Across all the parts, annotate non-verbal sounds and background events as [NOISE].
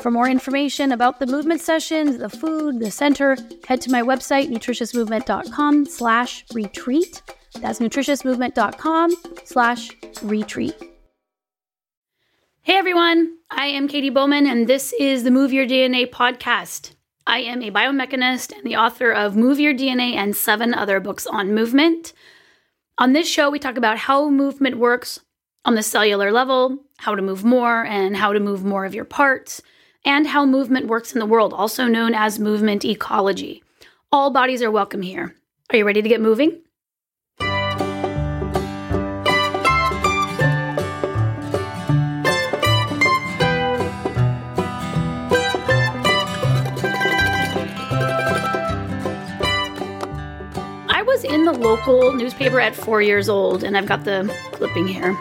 For more information about the movement sessions, the food, the center, head to my website, nutritiousmovement.com slash retreat. That's nutritiousmovement.com slash retreat. Hey everyone, I am Katy Bowman, and this is the Move Your DNA podcast. I am a biomechanist and the author of Move Your DNA and seven other books on movement. On this show, we talk about how movement works on the cellular level, how to move more, and how to move more of your parts, and how movement works in the world, also known as movement ecology. All bodies are welcome here. Are you ready to get moving? I was in the local newspaper at four years old, and I've got the clipping here.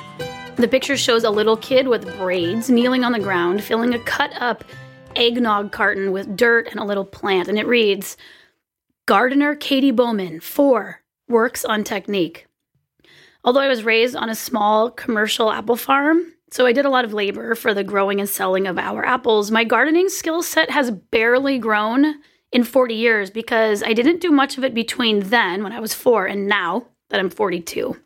The picture shows a little kid with braids kneeling on the ground, filling a cut up eggnog carton with dirt and a little plant, and it reads Gardener Katy Bowman, four, works on technique. Although I was raised on a small commercial apple farm, so I did a lot of labor for the growing and selling of our apples, my gardening skill set has barely grown in 40 years because I didn't do much of it between then, when I was four, and now that I'm 42.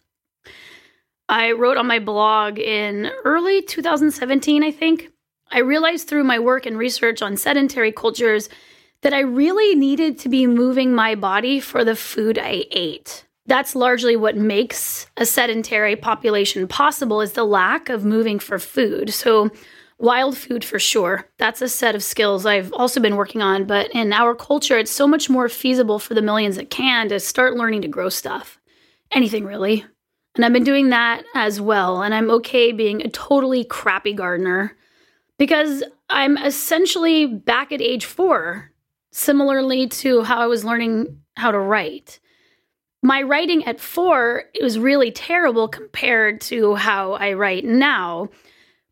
I wrote on my blog in early 2017, I think. I realized through my work and research on sedentary cultures that I really needed to be moving my body for the food I ate. That's largely what makes a sedentary population possible is the lack of moving for food. So Wild food for sure. That's a set of skills I've also been working on, but in our culture, it's so much more feasible for the millions that can to start learning to grow stuff. Anything really. And I've been doing that as well, and I'm okay being a totally crappy gardener because I'm essentially back at age four, similarly to how I was learning how to write. My writing at four it was really terrible compared to how I write now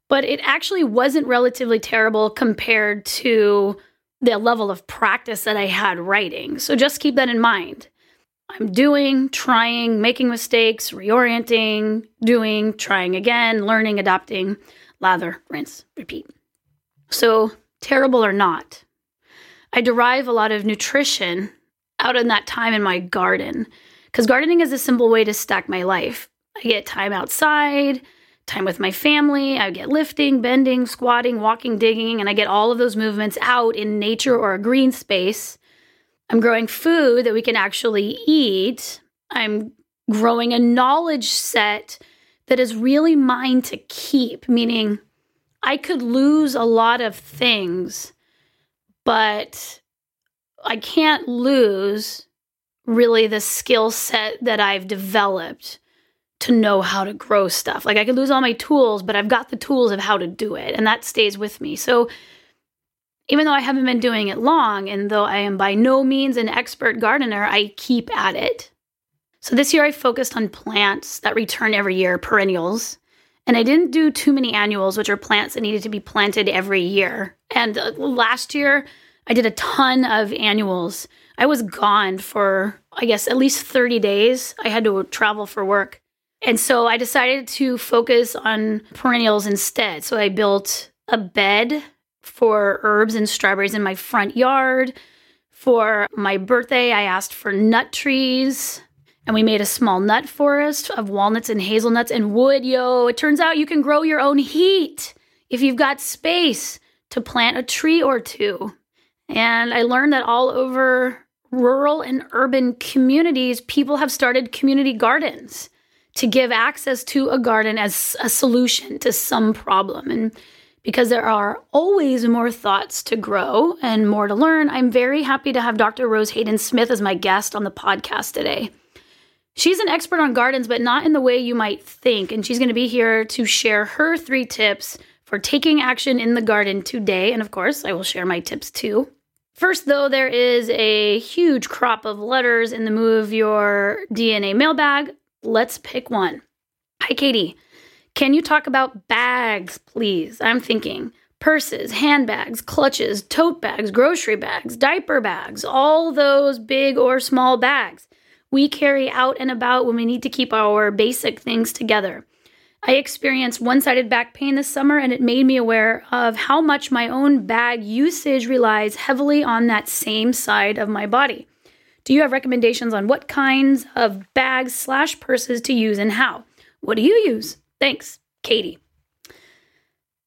but it actually wasn't relatively terrible compared to the level of practice that I had writing. So just keep that in mind. I'm doing, trying, making mistakes, reorienting, doing, trying again, learning, adopting, lather, rinse, repeat. So, terrible or not, I derive a lot of nutrition out in that time in my garden because gardening is a simple way to stack my life. I get time outside, time with my family. I get lifting, bending, squatting, walking, digging, and I get all of those movements out in nature or a green space. I'm growing food that we can actually eat. I'm growing a knowledge set that is really mine to keep, meaning I could lose a lot of things, but I can't lose really the skill set that I've developed to know how to grow stuff. Like I could lose all my tools, but I've got the tools of how to do it, and that stays with me. So even though I haven't been doing it long, and though I am by no means an expert gardener, I keep at it. So this year I focused on plants that return every year, perennials. And I didn't do too many annuals, which are plants that needed to be planted every year. And uh, last year, I did a ton of annuals. I was gone for, I guess, at least 30 days. I had to travel for work. And so I decided to focus on perennials instead. So I built a bed for herbs and strawberries in my front yard. For my birthday, I asked for nut trees and we made a small nut forest of walnuts and hazelnuts and wood. Yo, it turns out you can grow your own heat if you've got space to plant a tree or two. And I learned that all over rural and urban communities, people have started community gardens to give access to a garden as a solution to some problem. And because there are always more thoughts to grow and more to learn, I'm very happy to have Dr. Rose Hayden Smith as my guest on the podcast today. She's an expert on gardens, but not in the way you might think. And she's going to be here to share her three tips for taking action in the garden today. And of course, I will share my tips too. First, though, there is a huge crop of letters in the Move Your DNA mailbag. Let's pick one. Hi, Katy. Can you talk about bags, please? I'm thinking purses, handbags, clutches, tote bags, grocery bags, diaper bags, all those big or small bags we carry out and about when we need to keep our basic things together. I experienced one sided back pain this summer, and it made me aware of how much my own bag usage relies heavily on that same side of my body. Do you have recommendations on what kinds of bags slash purses to use and how? What do you use? Thanks, Katy.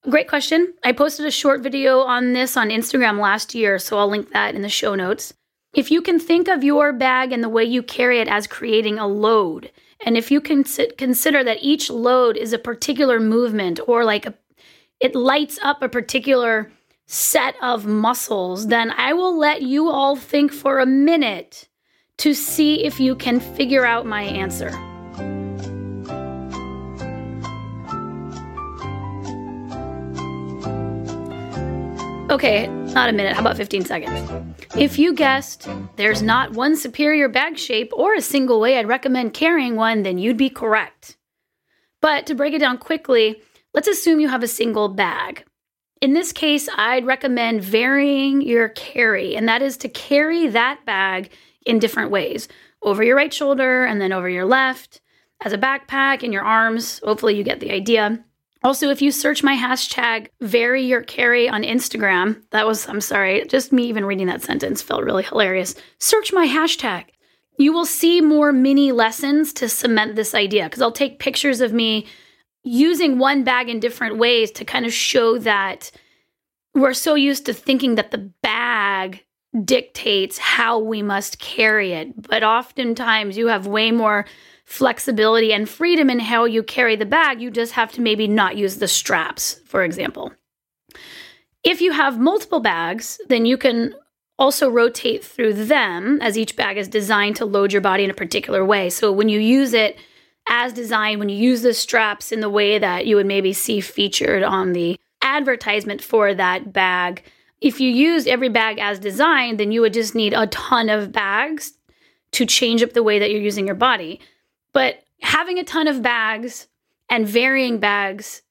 Great question. I posted a short video on this on Instagram last year, so I'll link that in the show notes. If you can think of your bag and the way you carry it as creating a load, and if you can consider that each load is a particular movement or like a, it lights up a particular set of muscles, then I will let you all think for a minute to see if you can figure out my answer. Okay, not a minute. How about 15 seconds? If you guessed there's not one superior bag shape or a single way I'd recommend carrying one, then you'd be correct. But to break it down quickly, let's assume you have a single bag. In this case, I'd recommend varying your carry, and that is to carry that bag in different ways over your right shoulder and then over your left, as a backpack in your arms. Hopefully, you get the idea. Also, if you search my hashtag vary your carry on Instagram, that was, I'm sorry, just me even reading that sentence felt really hilarious. Search my hashtag. You will see more mini lessons to cement this idea because I'll take pictures of me using one bag in different ways to kind of show that we're so used to thinking that the bag dictates how we must carry it. But oftentimes you have way more flexibility and freedom in how you carry the bag. You just have to maybe not use the straps, for example. If you have multiple bags, then you can also rotate through them as each bag is designed to load your body in a particular way. So when you use it as designed, when you use the straps in the way that you would maybe see featured on the advertisement for that bag, if you used every bag as designed, then you would just need a ton of bags to change up the way that you're using your body. But having a ton of bags and varying bags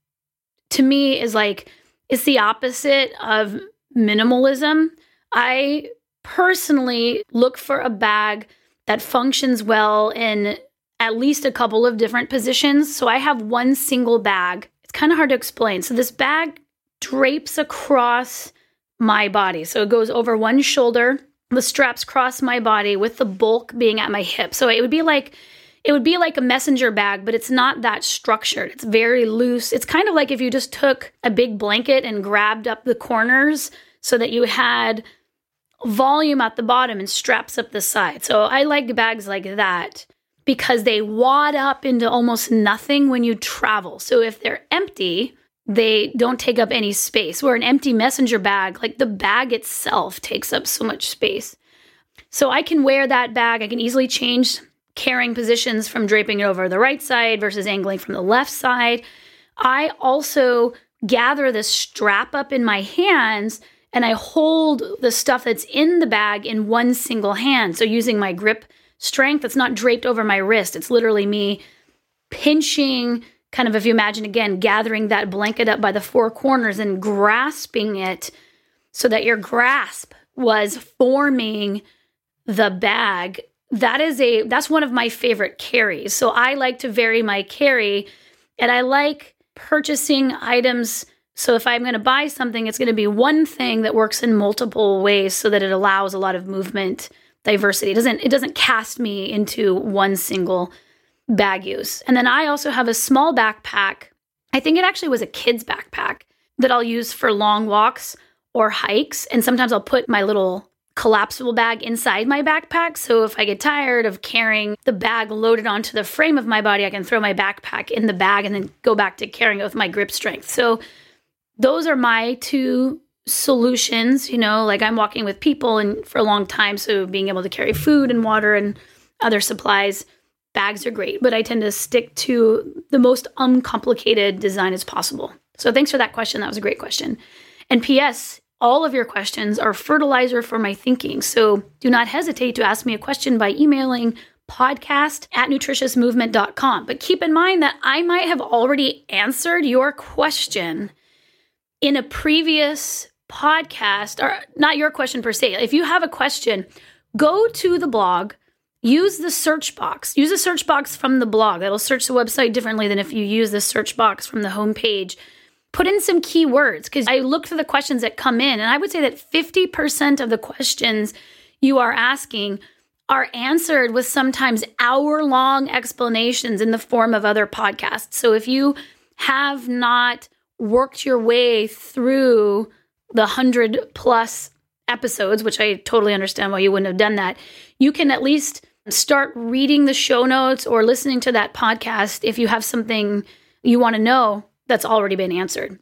to me is like it's the opposite of minimalism. I personally look for a bag that functions well in at least a couple of different positions. So I have one single bag. It's kind of hard to explain. So this bag drapes across my body. So it goes over one shoulder. The straps cross my body with the bulk being at my hip. So it would be like it would be like a messenger bag, but it's not that structured. It's very loose. It's kind of like if you just took a big blanket and grabbed up the corners so that you had volume at the bottom and straps up the side. So I like bags like that because they wad up into almost nothing when you travel. So if they're empty, they don't take up any space. Where an empty messenger bag, like the bag itself takes up so much space. So I can wear that bag. I can easily change carrying positions from draping it over the right side versus angling from the left side. I also gather the strap up in my hands and I hold the stuff that's in the bag in one single hand. So using my grip strength, it's not draped over my wrist. It's literally me pinching, kind of if you imagine again, gathering that blanket up by the four corners and grasping it so that your grasp was forming the bag, that is a that's one of my favorite carries. So I like to vary my carry and I like purchasing items so if I'm going to buy something, it's going to be one thing that works in multiple ways so that it allows a lot of movement diversity. It doesn't it doesn't cast me into one single bag use. And then I also have a small backpack. I think it actually was a kid's backpack that I'll use for long walks or hikes. And sometimes I'll put my little collapsible bag inside my backpack. So if I get tired of carrying the bag loaded onto the frame of my body, I can throw my backpack in the bag and then go back to carrying it with my grip strength. So those are my two solutions. You know, like I'm walking with people and for a long time, so being able to carry food and water and other supplies, bags are great, but I tend to stick to the most uncomplicated design as possible. So thanks for that question. That was a great question. And P.S. All of your questions are fertilizer for my thinking. So do not hesitate to ask me a question by emailing podcast at nutritiousmovement.com. But keep in mind that I might have already answered your question in a previous podcast, or not your question per se, if you have a question, go to the blog, use the search box, use the search box from the blog. That'll search the website differently than if you use the search box from the homepage. Put in some keywords because I look for the questions that come in, and I would say that 50% of the questions you are asking are answered with sometimes hour long explanations in the form of other podcasts. So if you have not worked your way through the 100 plus episodes, which I totally understand why you wouldn't have done that, you can at least start reading the show notes or listening to that podcast if you have something you want to know that's already been answered.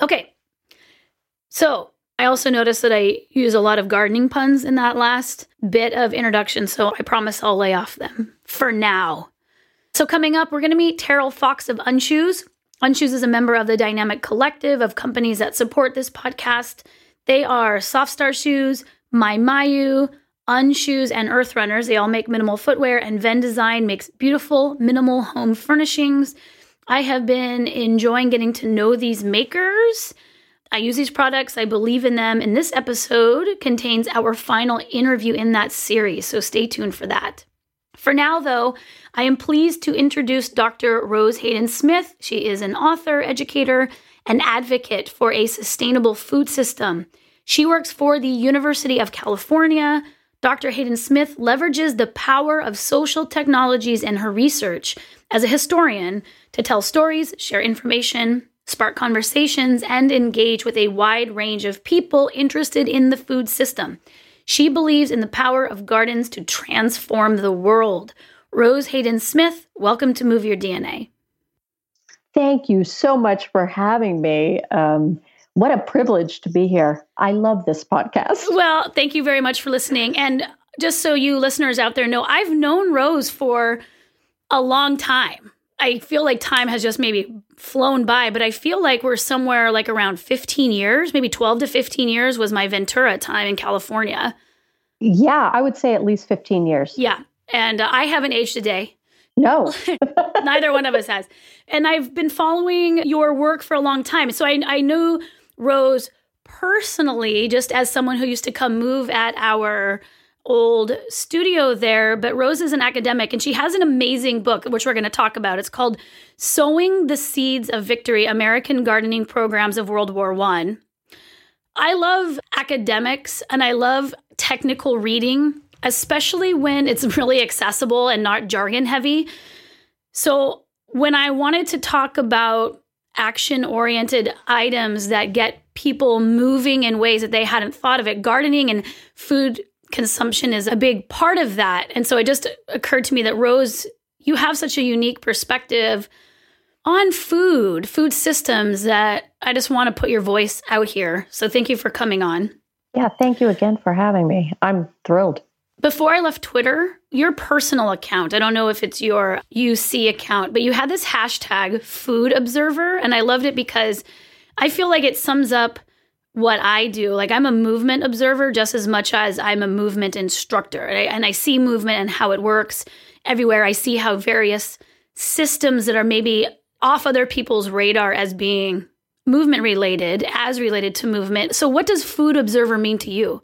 Okay. So, I also noticed that I use a lot of gardening puns in that last bit of introduction, so I promise I'll lay off them for now. So, coming up, we're going to meet Terrell Fox of Unshoes. Unshoes is a member of the dynamic collective of companies that support this podcast. They are Softstar Shoes, My Mayu, Unshoes, and Earth Runners. They all make minimal footwear, and Venn Design makes beautiful minimal home furnishings. I have been enjoying getting to know these makers. I use these products, I believe in them, and this episode contains our final interview in that series, so stay tuned for that. For now, though, I am pleased to introduce Dr. Rose Hayden Smith. She is an author, educator, and advocate for a sustainable food system. She works for the University of California. Dr. Hayden Smith leverages the power of social technologies in her research as a historian to tell stories, share information, spark conversations, and engage with a wide range of people interested in the food system. She believes in the power of gardens to transform the world. Rose Hayden Smith, welcome to Move Your DNA. Thank you so much for having me. Um, what a privilege to be here. I love this podcast. Well, thank you very much for listening. And just so you listeners out there know, I've known Rose for a long time. I feel like time has just maybe flown by, but I feel like we're somewhere like around 15 years, maybe 12 to 15 years was my Ventura time in California. Yeah, I would say at least 15 years. Yeah. And uh, I haven't aged a day. No. [LAUGHS] [LAUGHS] Neither one of us has. And I've been following your work for a long time. So I, I knew Rose personally, just as someone who used to come move at our old studio there, but Rose is an academic and she has an amazing book, which we're going to talk about. It's called Sowing the Seeds of Victory American Gardening Programs of World War One. I. I love academics and I love technical reading, especially when it's [LAUGHS] really accessible and not jargon heavy. So, when I wanted to talk about action oriented items that get people moving in ways that they hadn't thought of it, gardening and food consumption is a big part of that. And so it just occurred to me that Rose, you have such a unique perspective on food, food systems that I just want to put your voice out here. So thank you for coming on. Yeah, thank you again for having me. I'm thrilled. Before I left Twitter, your personal account, I don't know if it's your UC account, but you had this hashtag food observer. And I loved it because I feel like it sums up what I do. Like I'm a movement observer just as much as I'm a movement instructor. And I, see movement and how it works everywhere. I see how various systems that are maybe off other people's radar as being movement related, as related to movement. So what does food observer mean to you?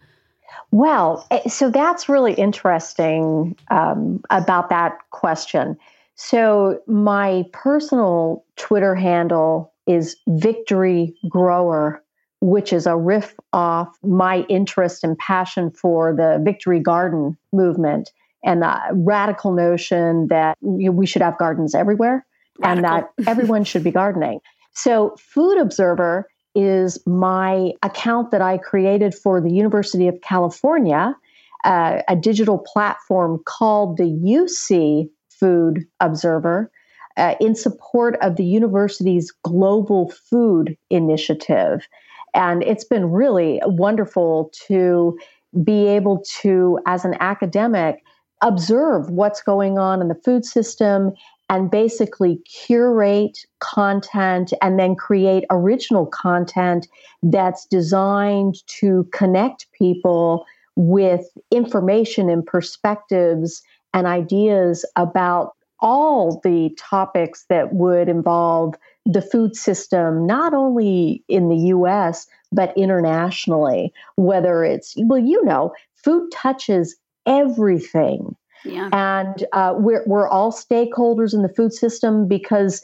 Well, eh, so that's really interesting um, about that question. So, my personal Twitter handle is Victory Grower, which is a riff off my interest and passion for the Victory Garden movement and the radical notion that we should have gardens everywhere radical. and that everyone should be gardening. So, Food Observer is my account that I created for the University of California, uh, a digital platform called the UC Food Observer. Uh, in support of the university's Global Food Initiative. And it's been really wonderful to be able to, as an academic, observe what's going on in the food system and basically curate content and then create original content that's designed to connect people with information and perspectives and ideas about all the topics that would involve the food system, not only in the US, but internationally, whether it's, well, you know, food touches everything. Yeah. And uh, we're, we're all stakeholders in the food system because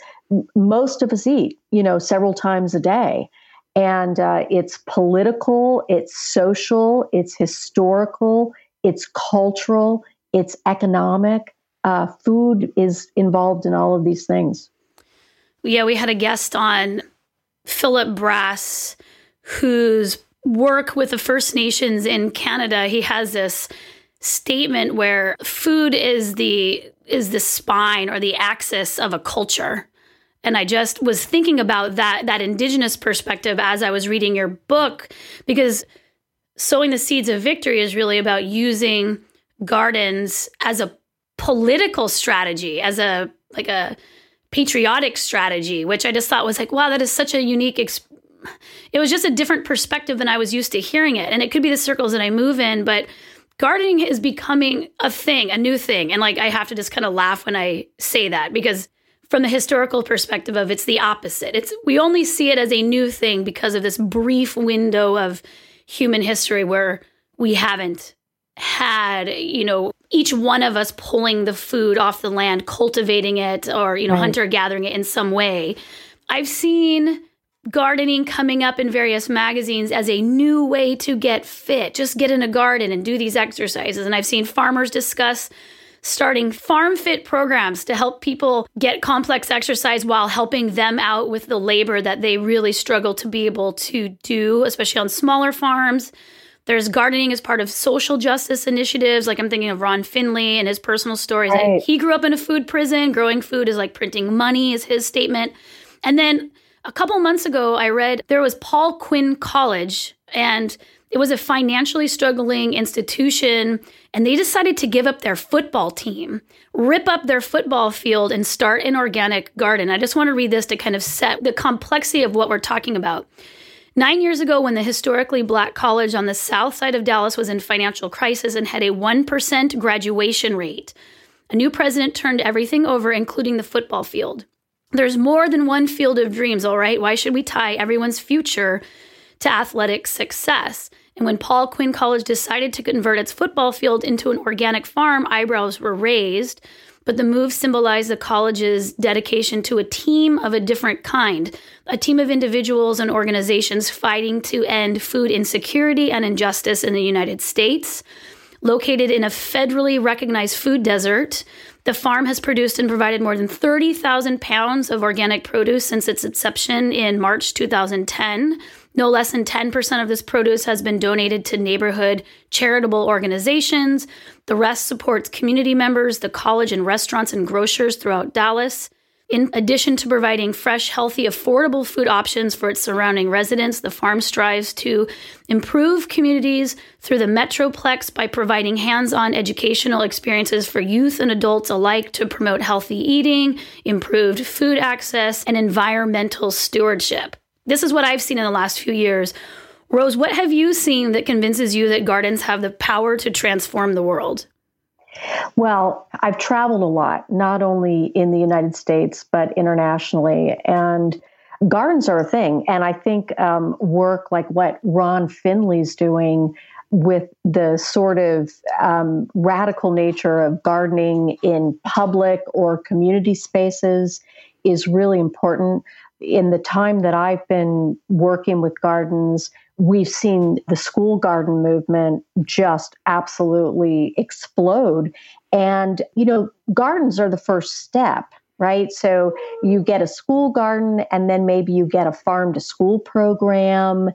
most of us eat, you know, several times a day. And uh, it's political, it's social, it's historical, it's cultural, it's economic. Uh, food is involved in all of these things. Yeah, we had a guest on, Philip Brass, whose work with the First Nations in Canada, he has this statement where food is the is the spine or the axis of a culture. And i just was thinking about that that indigenous perspective as i was reading your book because sowing the seeds of victory is really about using gardens as a political strategy as a like a patriotic strategy which i just thought was like wow that is such a unique it was just a different perspective than i was used to hearing it and it could be the circles that i move in but gardening is becoming a thing, a new thing. And like I have to just kind of laugh when I say that because from the historical perspective of it's the opposite. It's we only see it as a new thing because of this brief window of human history where we haven't had, you know, each one of us pulling the food off the land, cultivating it or, you know, right. hunter gathering it in some way. I've seen gardening coming up in various magazines as a new way to get fit. Just get in a garden and do these exercises. And I've seen farmers discuss starting farm fit programs to help people get complex exercise while helping them out with the labor that they really struggle to be able to do, especially on smaller farms. There's gardening as part of social justice initiatives. Like I'm thinking of Ron Finley and his personal stories. Right. He grew up in a food prison. Growing food is like printing money, is his statement. And then a couple months ago, I read there was Paul Quinn College, and it was a financially struggling institution, and they decided to give up their football team, rip up their football field, and start an organic garden. I just want to read this to kind of set the complexity of what we're talking about. Nine years ago, when the historically black college on the south side of Dallas was in financial crisis and had a 1% graduation rate, a new president turned everything over, including the football field. There's more than one field of dreams, all right? Why should we tie everyone's future to athletic success? And when Paul Quinn College decided to convert its football field into an organic farm, eyebrows were raised. But the move symbolized the college's dedication to a team of a different kind, a team of individuals and organizations fighting to end food insecurity and injustice in the United States. Located in a federally recognized food desert, the farm has produced and provided more than 30,000 pounds of organic produce since its inception in March 2010. No less than 10% of this produce has been donated to neighborhood charitable organizations. The rest supports community members, the college, and restaurants and grocers throughout Dallas. In addition to providing fresh, healthy, affordable food options for its surrounding residents, the farm strives to improve communities through the Metroplex by providing hands on educational experiences for youth and adults alike to promote healthy eating, improved food access, and environmental stewardship. This is what I've seen in the last few years. Rose, what have you seen that convinces you that gardens have the power to transform the world? Well, I've traveled a lot, not only in the United States, but internationally. And gardens are a thing. And I think um, work like what Ron Finley's doing with the sort of um, radical nature of gardening in public or community spaces is really important. In the time that I've been working with gardens, we've seen the school garden movement just absolutely explode. And, you know, gardens are the first step right? So you get a school garden, and then maybe you get a farm to school program,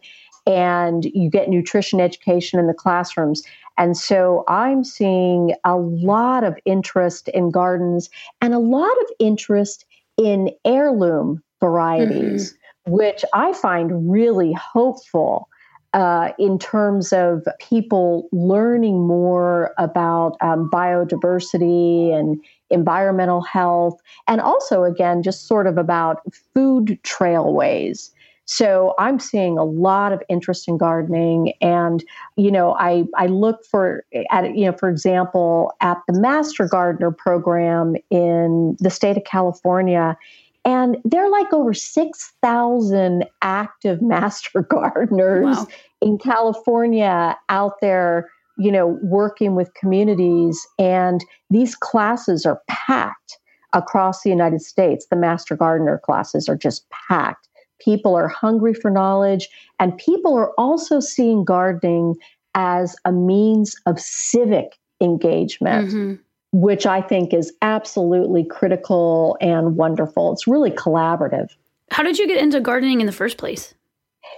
and you get nutrition education in the classrooms. And so I'm seeing a lot of interest in gardens and a lot of interest in heirloom varieties, mm-hmm. which I find really hopeful. Uh, in terms of people learning more about um, biodiversity and environmental health, and also, again, just sort of about food trailways. So I'm seeing a lot of interest in gardening, and you know, I I look for at you know, for example, at the Master Gardener program in the state of California. And there are like over 6,000 active [LAUGHS] master gardeners wow. in California out there you know, working with communities. And these classes are packed across the United States. The Master Gardener classes are just packed. People are hungry for knowledge, and people are also seeing gardening as a means of civic engagement. Mm-hmm. Which I think is absolutely critical and wonderful. It's really collaborative. How did you get into gardening in the first place?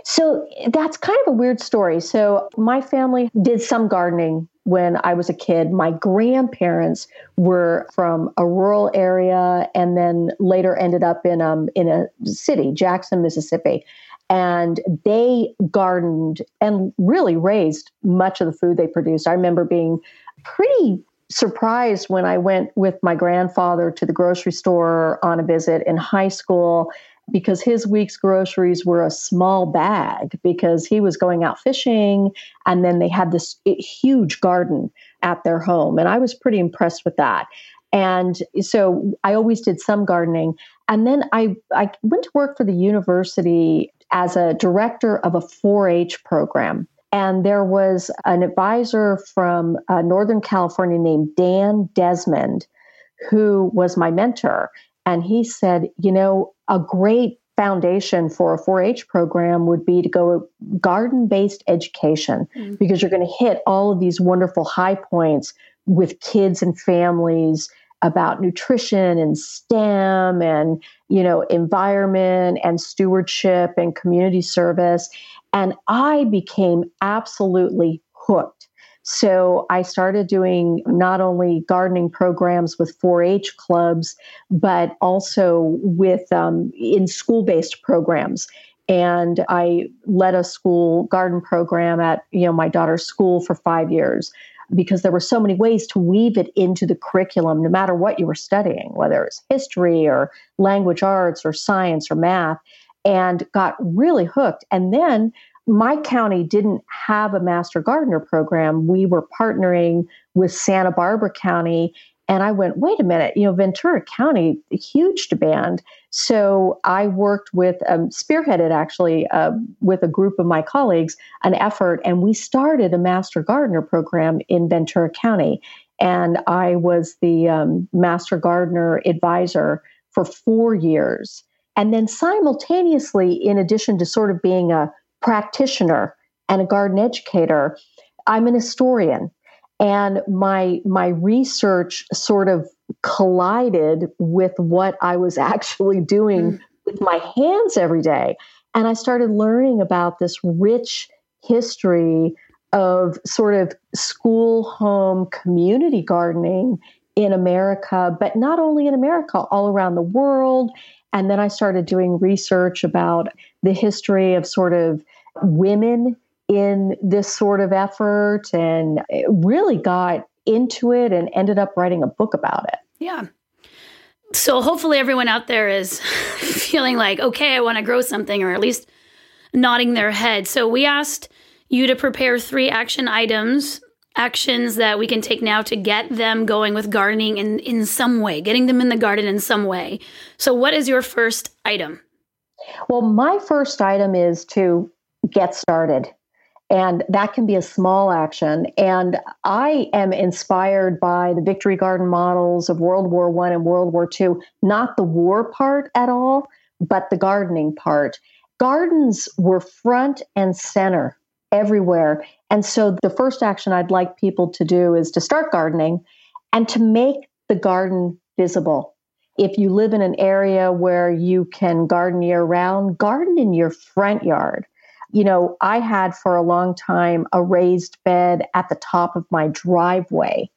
So that's kind of a weird story. So my family did some gardening when I was a kid. My grandparents were from a rural area and then later ended up in um in a city, Jackson, Mississippi. And they gardened and really raised much of the food they produced. I remember being pretty surprised when I went with my grandfather to the grocery store on a visit in high school because his week's groceries were a small bag because he was going out fishing and then they had this huge garden at their home and I was pretty impressed with that. And so I always did some gardening and then I I went to work for the university as a director of a 4-H program. And there was an advisor from uh, Northern California named Dan Desmond, who was my mentor. And he said, you know, a great foundation for a 4 H program would be to go garden based education mm-hmm. because you're going to hit all of these wonderful high points with kids and families about nutrition and STEM and you know environment and stewardship and community service. And I became absolutely hooked. So I started doing not only gardening programs with 4 H clubs, but also with um, in school based programs. And I led a school garden program at you know my daughter's school for five years because there were so many ways to weave it into the curriculum, no matter what you were studying, whether it's history or language arts or science or math, and got really hooked. And then my county didn't have a master gardener program. We were partnering with Santa Barbara County. And I went, wait a minute, you know, Ventura County, huge demand. So I worked with, um, spearheaded actually uh, with a group of my colleagues, an effort, and we started a master gardener program in Ventura County. And I was the um, master gardener advisor for four years. And then simultaneously, in addition to sort of being a practitioner and a garden educator, I'm an historian. And my my research sort of collided with what I was [LAUGHS] actually doing mm. with my hands every day. And I started learning about this rich history of sort of school home community gardening in America, but not only in America, all around the world. And then I started doing research about the history of sort of women in this sort of effort and really got into it and ended up writing a book about it. Yeah. So hopefully everyone out there is [LAUGHS] feeling like, okay, I want to grow something, or at least nodding their head. So we asked you to prepare three action items, actions that we can take now to get them going with gardening in, in some way, getting them in the garden in some way. So what is your first item? Well, my first item is to get started. And that can be a small action. And I am inspired by the victory garden models of World War One and World War Two, not the war part at all, but the gardening part. Gardens were front and center everywhere. And so the first action I'd like people to do is to start gardening and to make the garden visible. If you live in an area where you can garden year round, garden in your front yard you know, I had for a long time a raised bed at the top of my driveway.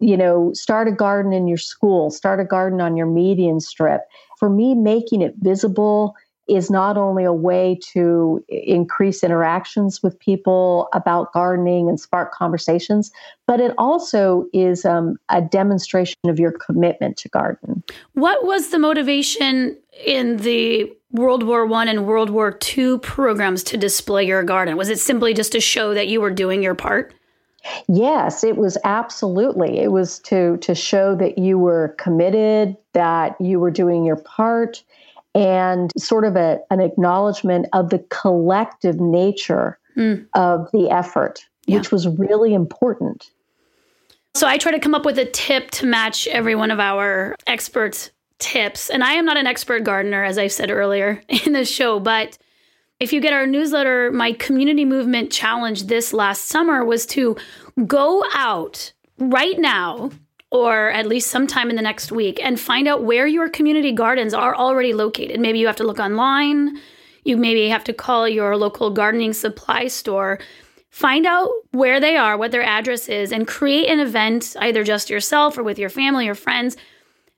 You know, start a garden in your school, start a garden on your median strip. For me, making it visible is not only a way to increase interactions with people about gardening and spark conversations, but it also is um, a demonstration of your commitment to garden. What was the motivation in the World War One and World War II programs to display your garden? Was it simply just to show that you were doing your part? Yes, it was absolutely. It was to to show that you were committed, that you were doing your part, and sort of a, an acknowledgement of the collective nature mm. of the effort, yeah. which was really important. So I try to come up with a tip to match every one of our experts' tips. And I am not an expert gardener, as I said earlier [LAUGHS] in the show, but if you get our newsletter, my community movement challenge this last summer was to go out right now or at least sometime in the next week and find out where your community gardens are already located. Maybe you have to look online, you maybe have to call your local gardening supply store. Find out where they are, what their address is, and create an event, either just yourself or with your family or friends,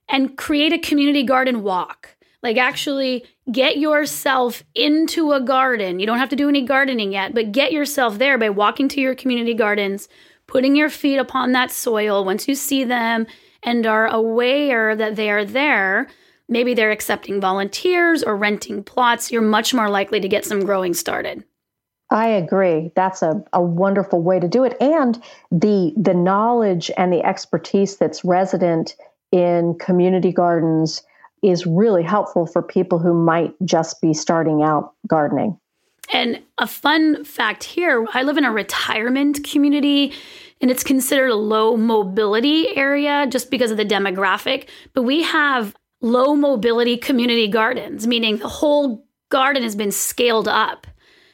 and create a community garden walk. Like, actually get yourself into a garden. You don't have to do any gardening yet, but get yourself there by walking to your community gardens putting your feet upon that soil once you see them and are aware that they are there. Maybe they're accepting volunteers or renting plots, you're much more likely to get some growing started. I agree. That's a, a wonderful way to do it. And the the knowledge and the expertise that's resident in community gardens is really helpful for people who might just be starting out gardening. And a fun fact here I live in a retirement community and it's considered a low mobility area just because of the demographic. But we have low mobility community gardens, meaning the whole garden has been scaled up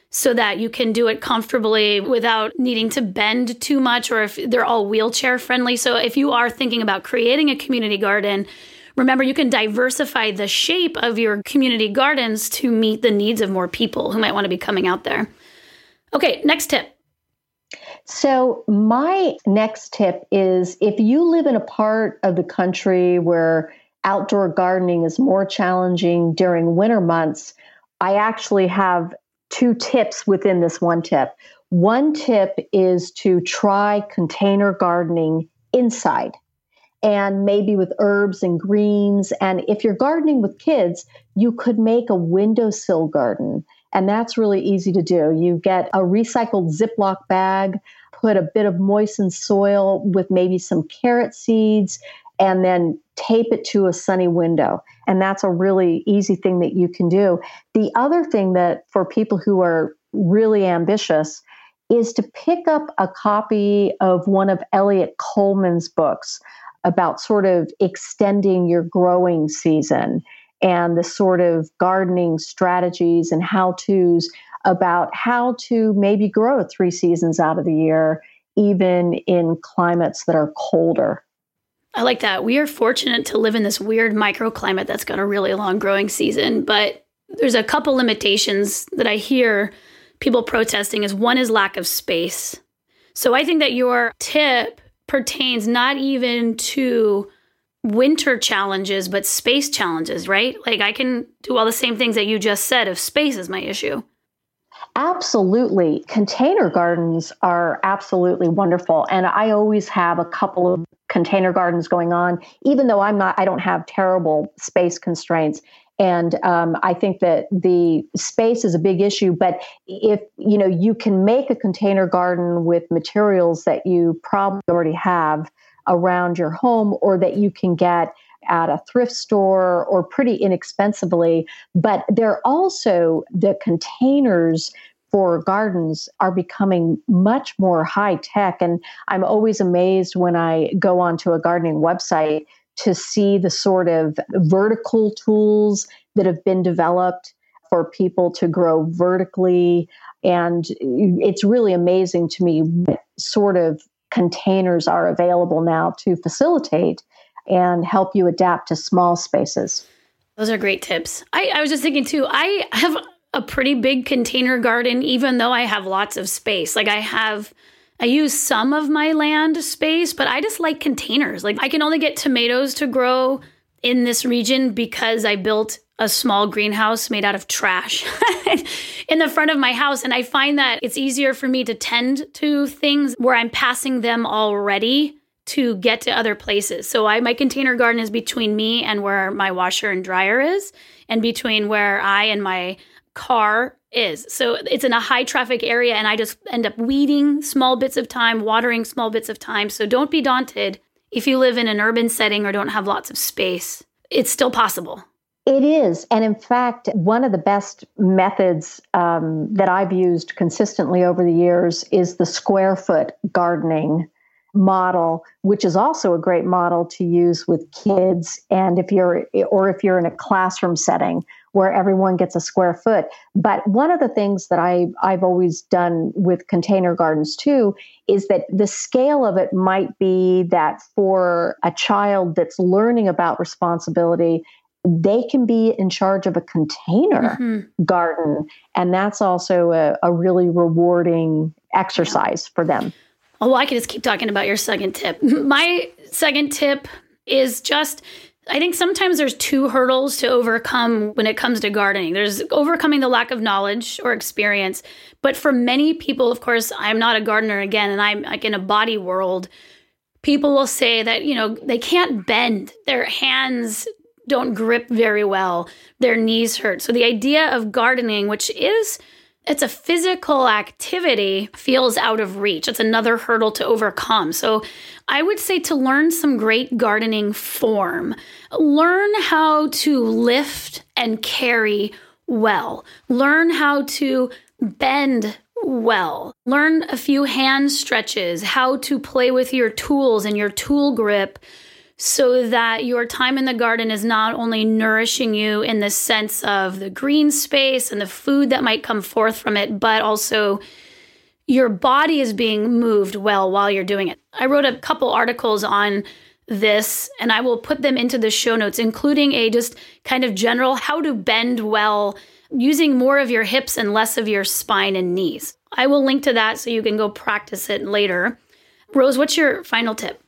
so that you can do it comfortably without needing to bend too much or if they're all wheelchair friendly. So if you are thinking about creating a community garden, remember you can diversify the shape of your community gardens to meet the needs of more people who might want to be coming out there. Okay, next tip. So, my next tip is if you live in a part of the country where outdoor gardening is more challenging during winter months, I actually have two tips within this one tip. One tip is to try container gardening inside and maybe with herbs and greens. And if you're gardening with kids, you could make a windowsill garden. And that's really easy to do. You get a recycled Ziploc bag put a bit of moistened soil with maybe some carrot seeds and then tape it to a sunny window. And that's a really easy thing that you can do. The other thing that for people who are really ambitious is to pick up a copy of one of Eliot Coleman's books about sort of extending your growing season and the sort of gardening strategies and how to's about how to maybe grow three seasons out of the year, even in climates that are colder. I like that. We are fortunate to live in this weird microclimate that's got a really long growing season, but there's a couple limitations that I hear people protesting is one is lack of space. So I think that your tip pertains not even to winter challenges but space challenges, right? Like I can do all the same things that you just said if space is my issue. Absolutely. Container gardens are absolutely wonderful. And I always have a couple of container gardens going on, even though I'm not, I don't have terrible space constraints. And um, I think that the space is a big issue. But if you know you can make a container garden with materials that you probably already have around your home, or that you can get at a thrift store or pretty inexpensively. But they're also the containers for gardens are becoming much more high tech. And I'm always amazed when I go onto a gardening website to see the sort of vertical tools that have been developed for people to grow vertically. And it's really amazing to me what sort of containers are available now to facilitate and help you adapt to small spaces. Those are great tips. I, I was just thinking too, I have a pretty big container garden, even though I have lots of space. Like I have, I use some of my land space, but I just like containers. Like I can only get tomatoes to grow in this region because I built a small greenhouse made out of trash [LAUGHS] in the front of my house. And I find that it's easier for me to tend to things where I'm passing them already to get to other places. So I my container garden is between me and where my washer and dryer is and between where I and my car is. So it's in a high traffic area and I just end up weeding small bits of time, watering small bits of time. So don't be daunted if you live in an urban setting or don't have lots of space. It's still possible. It is. And in fact, one of the best methods um, that I've used consistently over the years is the square foot gardening model, which is also a great model to use with kids. And if you're, or if you're in a classroom setting where everyone gets a square foot. But one of the things that I, I've always done with container gardens too is that the scale of it might be that for a child that's learning about responsibility, they can be in charge of a container mm-hmm. garden. And that's also a, a really rewarding exercise for them. Oh, well, I could just keep talking about your second tip. Mm-hmm. My second tip is just I think sometimes there's two hurdles to overcome when it comes to gardening. There's overcoming the lack of knowledge or experience. But for many people, of course, I'm not a gardener again, and I'm like in a body world. People will say that, you know, they can't bend. Their hands don't grip very well. Their knees hurt. So the idea of gardening, which is it's a physical activity feels out of reach. It's another hurdle to overcome. So I would say to learn some great gardening form, learn how to lift and carry well, learn how to bend well, learn a few hand stretches, how to play with your tools and your tool grip so that your time in the garden is not only nourishing you in the sense of the green space and the food that might come forth from it, but also your body is being moved well while you're doing it. I wrote a couple articles on this and I will put them into the show notes, including a just kind of general how to bend well using more of your hips and less of your spine and knees. I will link to that so you can go practice it later. Rose, what's your final tip?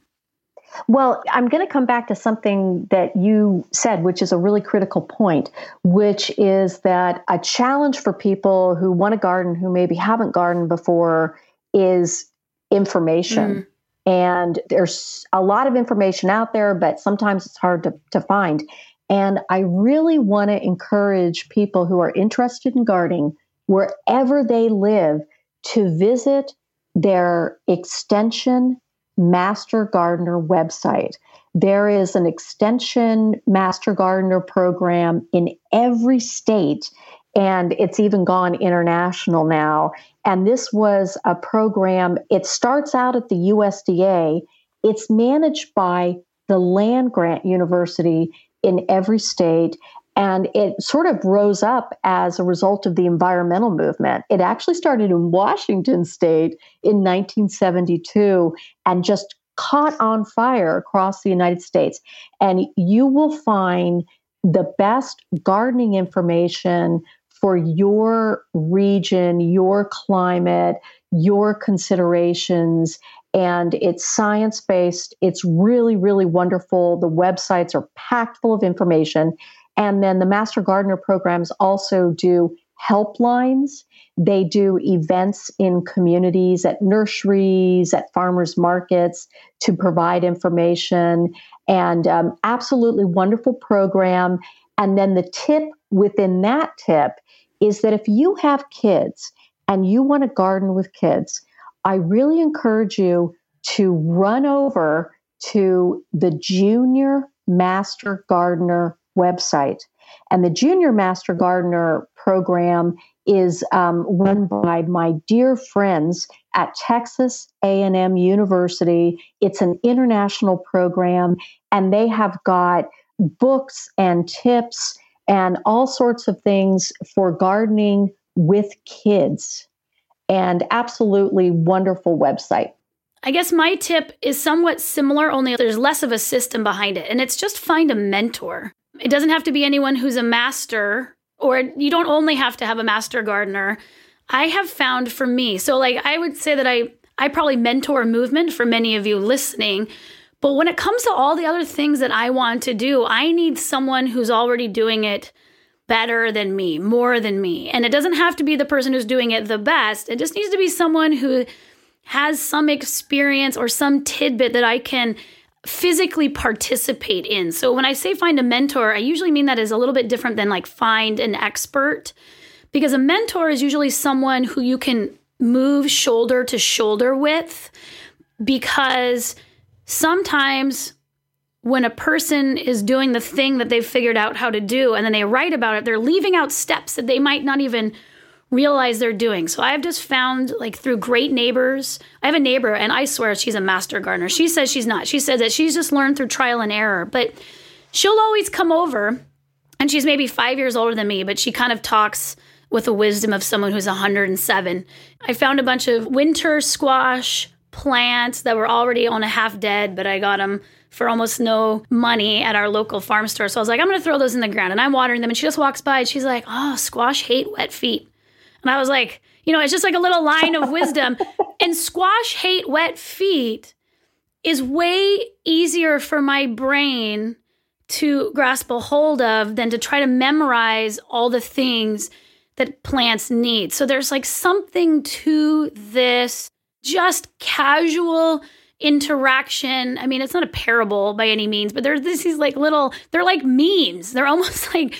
Well, I'm going to come back to something that you said, which is a really critical point, which is that a challenge for people who want to garden, who maybe haven't gardened before, is information. Mm. And there's a lot of information out there, but sometimes it's hard to, to find. And I really want to encourage people who are interested in gardening, wherever they live, to visit their extension Master Gardener website. There is an extension Master Gardener program in every state, and it's even gone international now. And this was a program, it starts out at the USDA, it's managed by the land grant university in every state. And it sort of rose up as a result of the environmental movement. It actually started in Washington state in 1972 and just caught on fire across the United States. And you will find the best gardening information for your region, your climate, your considerations. And it's science based. It's really, really wonderful. The websites are packed full of information. And then the Master Gardener programs also do helplines. They do events in communities, at nurseries, at farmers markets to provide information. And um, absolutely wonderful program. And then the tip within that tip is that if you have kids and you want to garden with kids, I really encourage you to run over to the Junior Master Gardener website. And the Junior Master Gardener program is um, run by my dear friends at Texas A&M University. It's an international program, and they have got books and tips and all sorts of things for gardening with kids. And absolutely wonderful website. I guess my tip is somewhat similar, only there's less of a system behind it. And it's just find a mentor. It doesn't have to be anyone who's a master, or you don't only have to have a master gardener. I have found for me, so like I would say that I I probably mentor movement for many of you listening. But when it comes to all the other things that I want to do, I need someone who's already doing it better than me, more than me. And it doesn't have to be the person who's doing it the best. It just needs to be someone who has some experience or some tidbit that I can physically participate in. So when I say find a mentor, I usually mean that is a little bit different than like find an expert because a mentor is usually someone who you can move shoulder to shoulder with because sometimes when a person is doing the thing that they've figured out how to do and then they write about it, they're leaving out steps that they might not even realize they're doing. So I've just found like through great neighbors. I have a neighbor and I swear she's a master gardener. She says she's not. She says that she's just learned through trial and error, but she'll always come over and she's maybe 5 years older than me, but she kind of talks with the wisdom of someone who's 107. I found a bunch of winter squash plants that were already on a half dead, but I got them for almost no money at our local farm store. So I was like, I'm going to throw those in the ground. And I'm watering them. And she just walks by and she's like, Oh, squash hate wet feet. And I was like, You know, it's just like a little line of wisdom. [LAUGHS] and squash hate wet feet is way easier for my brain to grasp a hold of than to try to memorize all the things that plants need. So there's like something to this just casual interaction. I mean, it's not a parable by any means, but there's these like little, they're like memes. They're almost [LAUGHS] like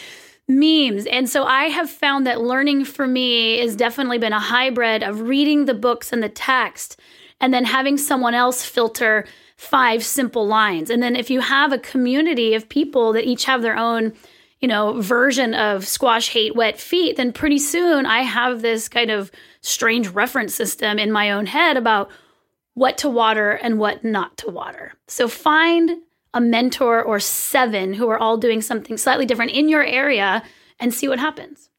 memes. And so I have found that learning for me has definitely been a hybrid of reading the books and the text and then having someone else filter five simple lines. And then if you have a community of people that each have their own, you know, version of squash hate wet feet, then pretty soon I have this kind of strange reference system in my own head about what to water and what not to water. So find a mentor or seven who are all doing something slightly different in your area and see what happens.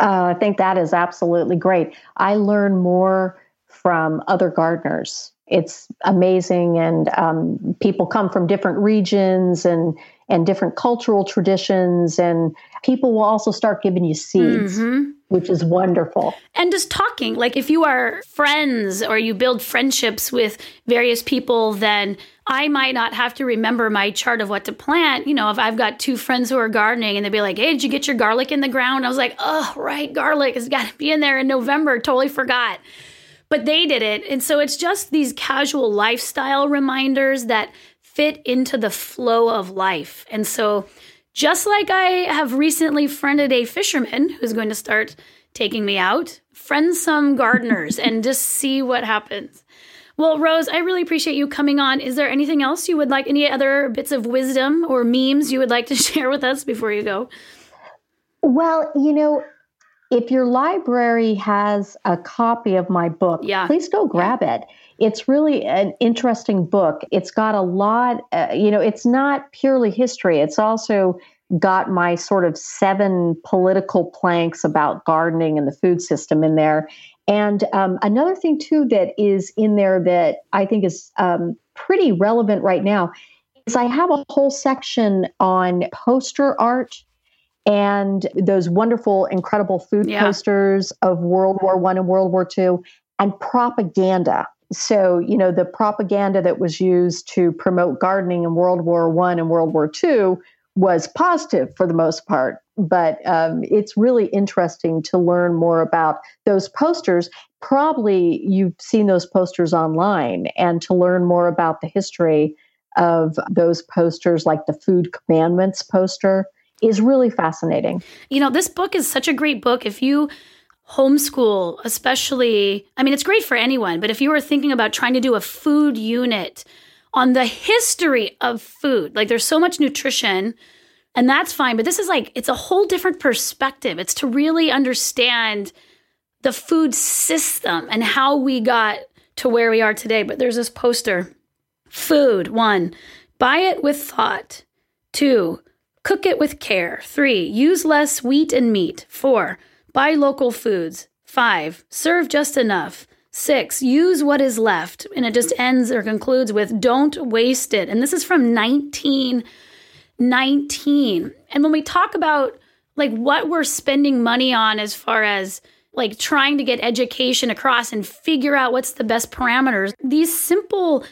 Uh, I think that is absolutely great. I learn more from other gardeners. It's amazing, and um, people come from different regions and and different cultural traditions, and people will also start giving you seeds. Mm-hmm which is wonderful. And just talking, like if you are friends or you build friendships with various people, then I might not have to remember my chart of what to plant. You know, if I've got two friends who are gardening and they'd be like, hey, did you get your garlic in the ground? I was like, oh, right, garlic has got to be in there in November. Totally forgot. But they did it. And so it's just these casual lifestyle reminders that fit into the flow of life. And so just like I have recently friended a fisherman who's going to start taking me out, friend some gardeners and just see what happens. Well, Rose, I really appreciate you coming on. Is there anything else you would like, any other bits of wisdom or memes you would like to [LAUGHS] share with us before you go? Well, you know, if your library has a copy of my book, yeah. please go grab it. It's really an interesting book. It's got a lot, uh, you know, it's not purely history, it's also got my sort of seven political planks about gardening and the food system in there. And um, another thing, too, that is in there that I think is um, pretty relevant right now is I have a whole section on poster art and those wonderful, incredible food yeah. posters of World War One and World War Two, and propaganda. So, you know, the propaganda that was used to promote gardening in World War One and World War Two was positive for the most part. But um, it's really interesting to learn more about those posters. Probably you've seen those posters online, and to learn more about the history of those posters, like the Food Commandments poster, is really fascinating. You know, this book is such a great book. If you homeschool, especially, I mean, it's great for anyone, but if you were thinking about trying to do a food unit on the history of food, like there's so much nutrition And that's fine. But this is like, it's a whole different perspective. It's to really understand the food system and how we got to where we are today. But there's this poster food, one, buy it with thought, two, cook it with care, three, use less wheat and meat, four, buy local foods, five, serve just enough. Six, use what is left. And it just ends or concludes with don't waste it. And this is from 1919. And when we talk about like what we're spending money on as far as like trying to get education across and figure out what's the best parameters. These simple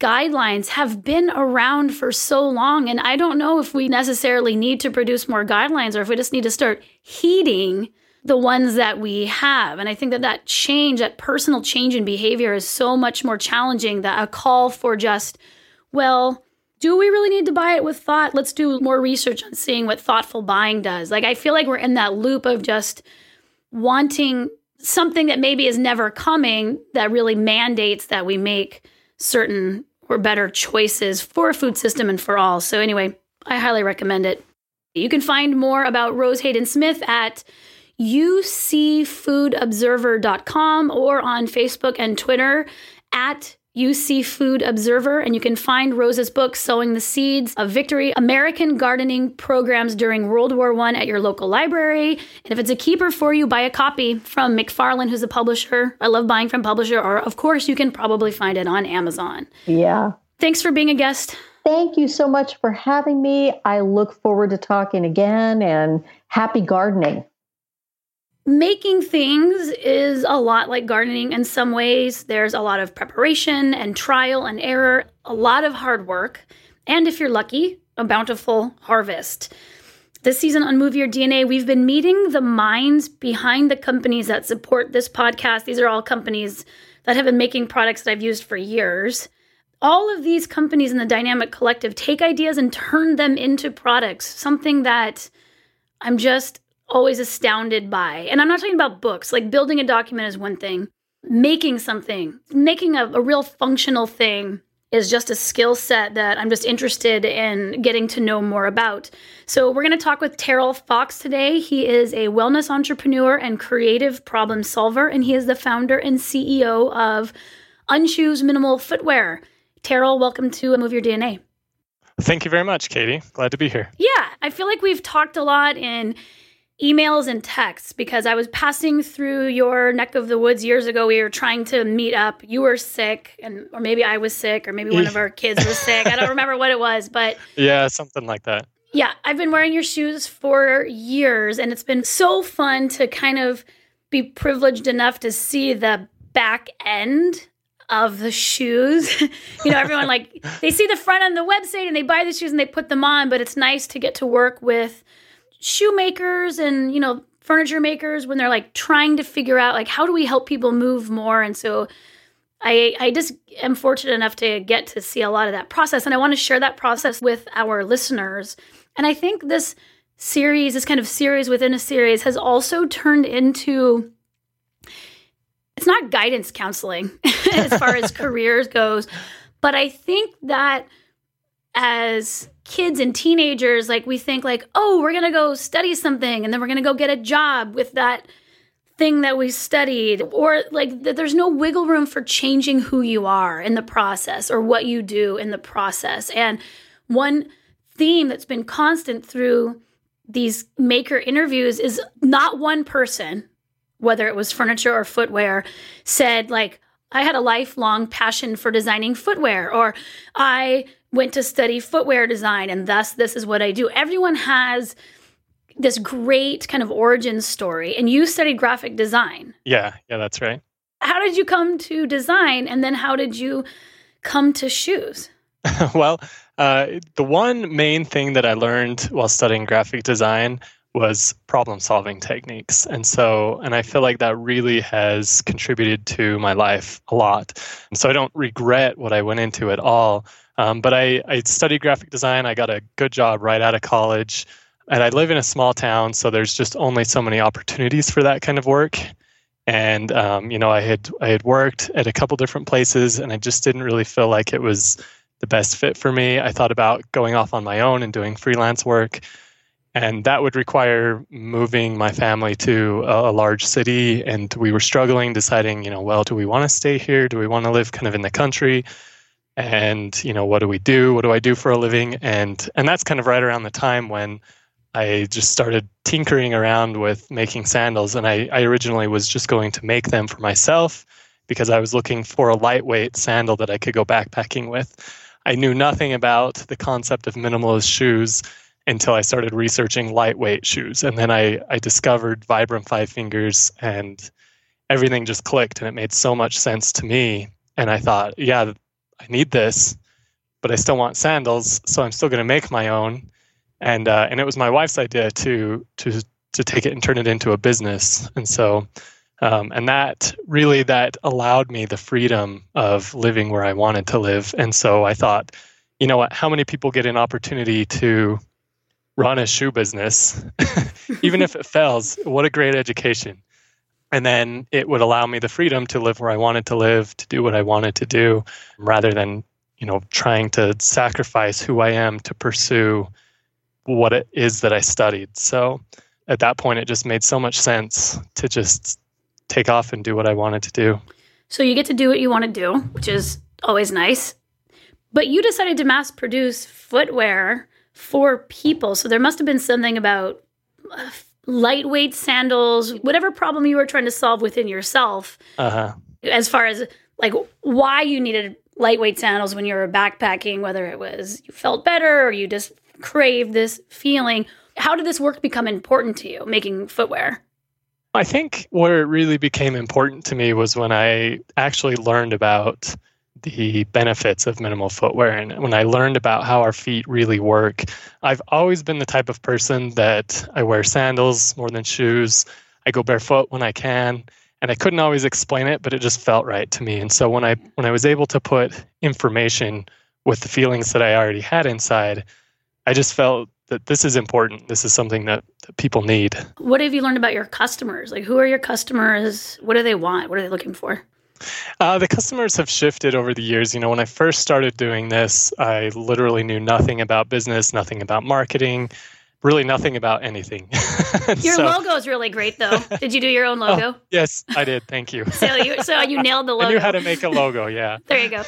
guidelines have been around for so long. And I don't know if we necessarily need to produce more guidelines or if we just need to start heeding the ones that we have. And I think that that change, that personal change in behavior is so much more challenging that a call for just, well, do we really need to buy it with thought? Let's do more research on seeing what thoughtful buying does. Like, I feel like we're in that loop of just, wanting something that maybe is never coming that really mandates that we make certain or better choices for a food system and for all. So, anyway, I highly recommend it. You can find more about Rose Hayden Smith at ucfoodobserver.com or on Facebook and Twitter at UC Food Observer, and you can find Rose's book, Sowing the Seeds of Victory American Gardening Programs During World War I at your local library. And if it's a keeper for you, buy a copy from McFarland, who's a publisher. I love buying from publisher, or of course, you can probably find it on Amazon. Yeah. Thanks for being a guest. Thank you so much for having me. I look forward to talking again and happy gardening making things is a lot like gardening in some ways. There's a lot of preparation and trial and error, a lot of hard work, and if you're lucky, a bountiful harvest. This season on Move Your DNA, we've been meeting the minds behind the companies that support this podcast. These are all companies that have been making products that I've used for years. All of these companies in the Dynamic Collective take ideas and turn them into products, something that I'm just always astounded by. And I'm not talking about books, like building a document is one thing, making something, making a, a real functional thing is just a skill set that I'm just interested in getting to know more about. So, we're going to talk with Terrell Fox today. He is a wellness entrepreneur and creative problem solver, and he is the founder and CEO of Unshoes Minimal Footwear. Terrell, welcome to Move Your DNA. Thank you very much, Katy. Glad to be here. Yeah, I feel like we've talked a lot in emails and texts because I was passing through your neck of the woods years ago. We were trying to meet up. You were sick, and or maybe I was sick, or maybe one of [LAUGHS] our kids was sick. I don't remember what it was, but yeah, something like that. Yeah, I've been wearing your shoes for years, and it's been so fun to kind of be privileged enough to see the back end of the shoes. [LAUGHS] you know, everyone like they see the front on the website and they buy the shoes and they put them on, but it's nice to get to work with shoemakers and you know furniture makers when they're like trying to figure out like how do we help people move more? And so I, I just am fortunate enough to get to see a lot of that process and i want to share that process with our listeners. And i think this series this kind of series within a series has also turned into it's not guidance counseling [LAUGHS] as far as [LAUGHS] careers goes but i think that as kids and teenagers like we think like oh we're going to go study something and then we're going to go get a job with that thing that we studied. Or like that there's no wiggle room for changing who you are in the process or what you do in the process. And one theme that's been constant through these maker interviews is not one person whether it was furniture or footwear said like I had a lifelong passion for designing footwear, or I went to study footwear design and thus this is what I do. Everyone has this great kind of origin story and you studied graphic design. Yeah, yeah, that's right. How did you come to design and then how did you come to shoes? [LAUGHS] well, uh, the one main thing that I learned while studying graphic design was problem solving techniques. And so, and I feel like that really has contributed to my life a lot. And so I don't regret what I went into at all. Um, but I, I studied graphic design. I got a good job right out of college. And I live in a small town, so there's just only so many opportunities for that kind of work. And um, you know, I had I had worked at a couple different places, and I just didn't really feel like it was the best fit for me. I thought about going off on my own and doing freelance work. And that would require moving my family to a, a large city. And we were struggling, deciding, you know, well, do we want to stay here? Do we want to live kind of in the country? And, you know, what do we do? What do I do for a living? And and that's kind of right around the time when I just started tinkering around with making sandals. And I, I originally was just going to make them for myself because I was looking for a lightweight sandal that I could go backpacking with. I knew nothing about the concept of minimalist shoes until I started researching lightweight shoes. And then I, I discovered Vibram Five Fingers and everything just clicked and it made so much sense to me. And I thought, yeah, I need this, but I still want sandals. So I'm still going to make my own. And, uh, and it was my wife's idea to, to, to take it and turn it into a business. And so um, and that really that allowed me the freedom of living where I wanted to live. And so I thought, you know what? How many people get an opportunity to run a shoe business, [LAUGHS] even if it fails? What a great education! And then it would allow me the freedom to live where I wanted to live, to do what I wanted to do, rather than you know trying to sacrifice who I am to pursue what it is that I studied. So at that point, it just made so much sense to just take off and do what I wanted to do. So you get to do what you want to do, which is always nice. But you decided to mass produce footwear for people. So there must have been something about uh, lightweight sandals, whatever problem you were trying to solve within yourself. Uh-huh. As far as like why you needed lightweight sandals when you were backpacking, whether it was you felt better or you just craved this feeling. How did this work become important to you, making footwear? I think where it really became important to me was when I actually learned about the benefits of minimal footwear and when I learned about how our feet really work. I've always been the type of person that I wear sandals more than shoes. I go barefoot when I can, and I couldn't always explain it, but it just felt right to me. And so when I when I was able to put information with the feelings that I already had inside, I just felt that this is important. This is something that, that people need. What have you learned about your customers? Like, who are your customers? What do they want? What are they looking for? Uh, the customers have shifted over the years. You know, when I first started doing this, I literally knew nothing about business, nothing about marketing, really nothing about anything. [LAUGHS] your so, logo is really great, though. [LAUGHS] Did you do your own oh, logo? Oh, yes, I did. Thank you. so you so you [LAUGHS] nailed the logo. I knew how to make a logo. Yeah. there you go.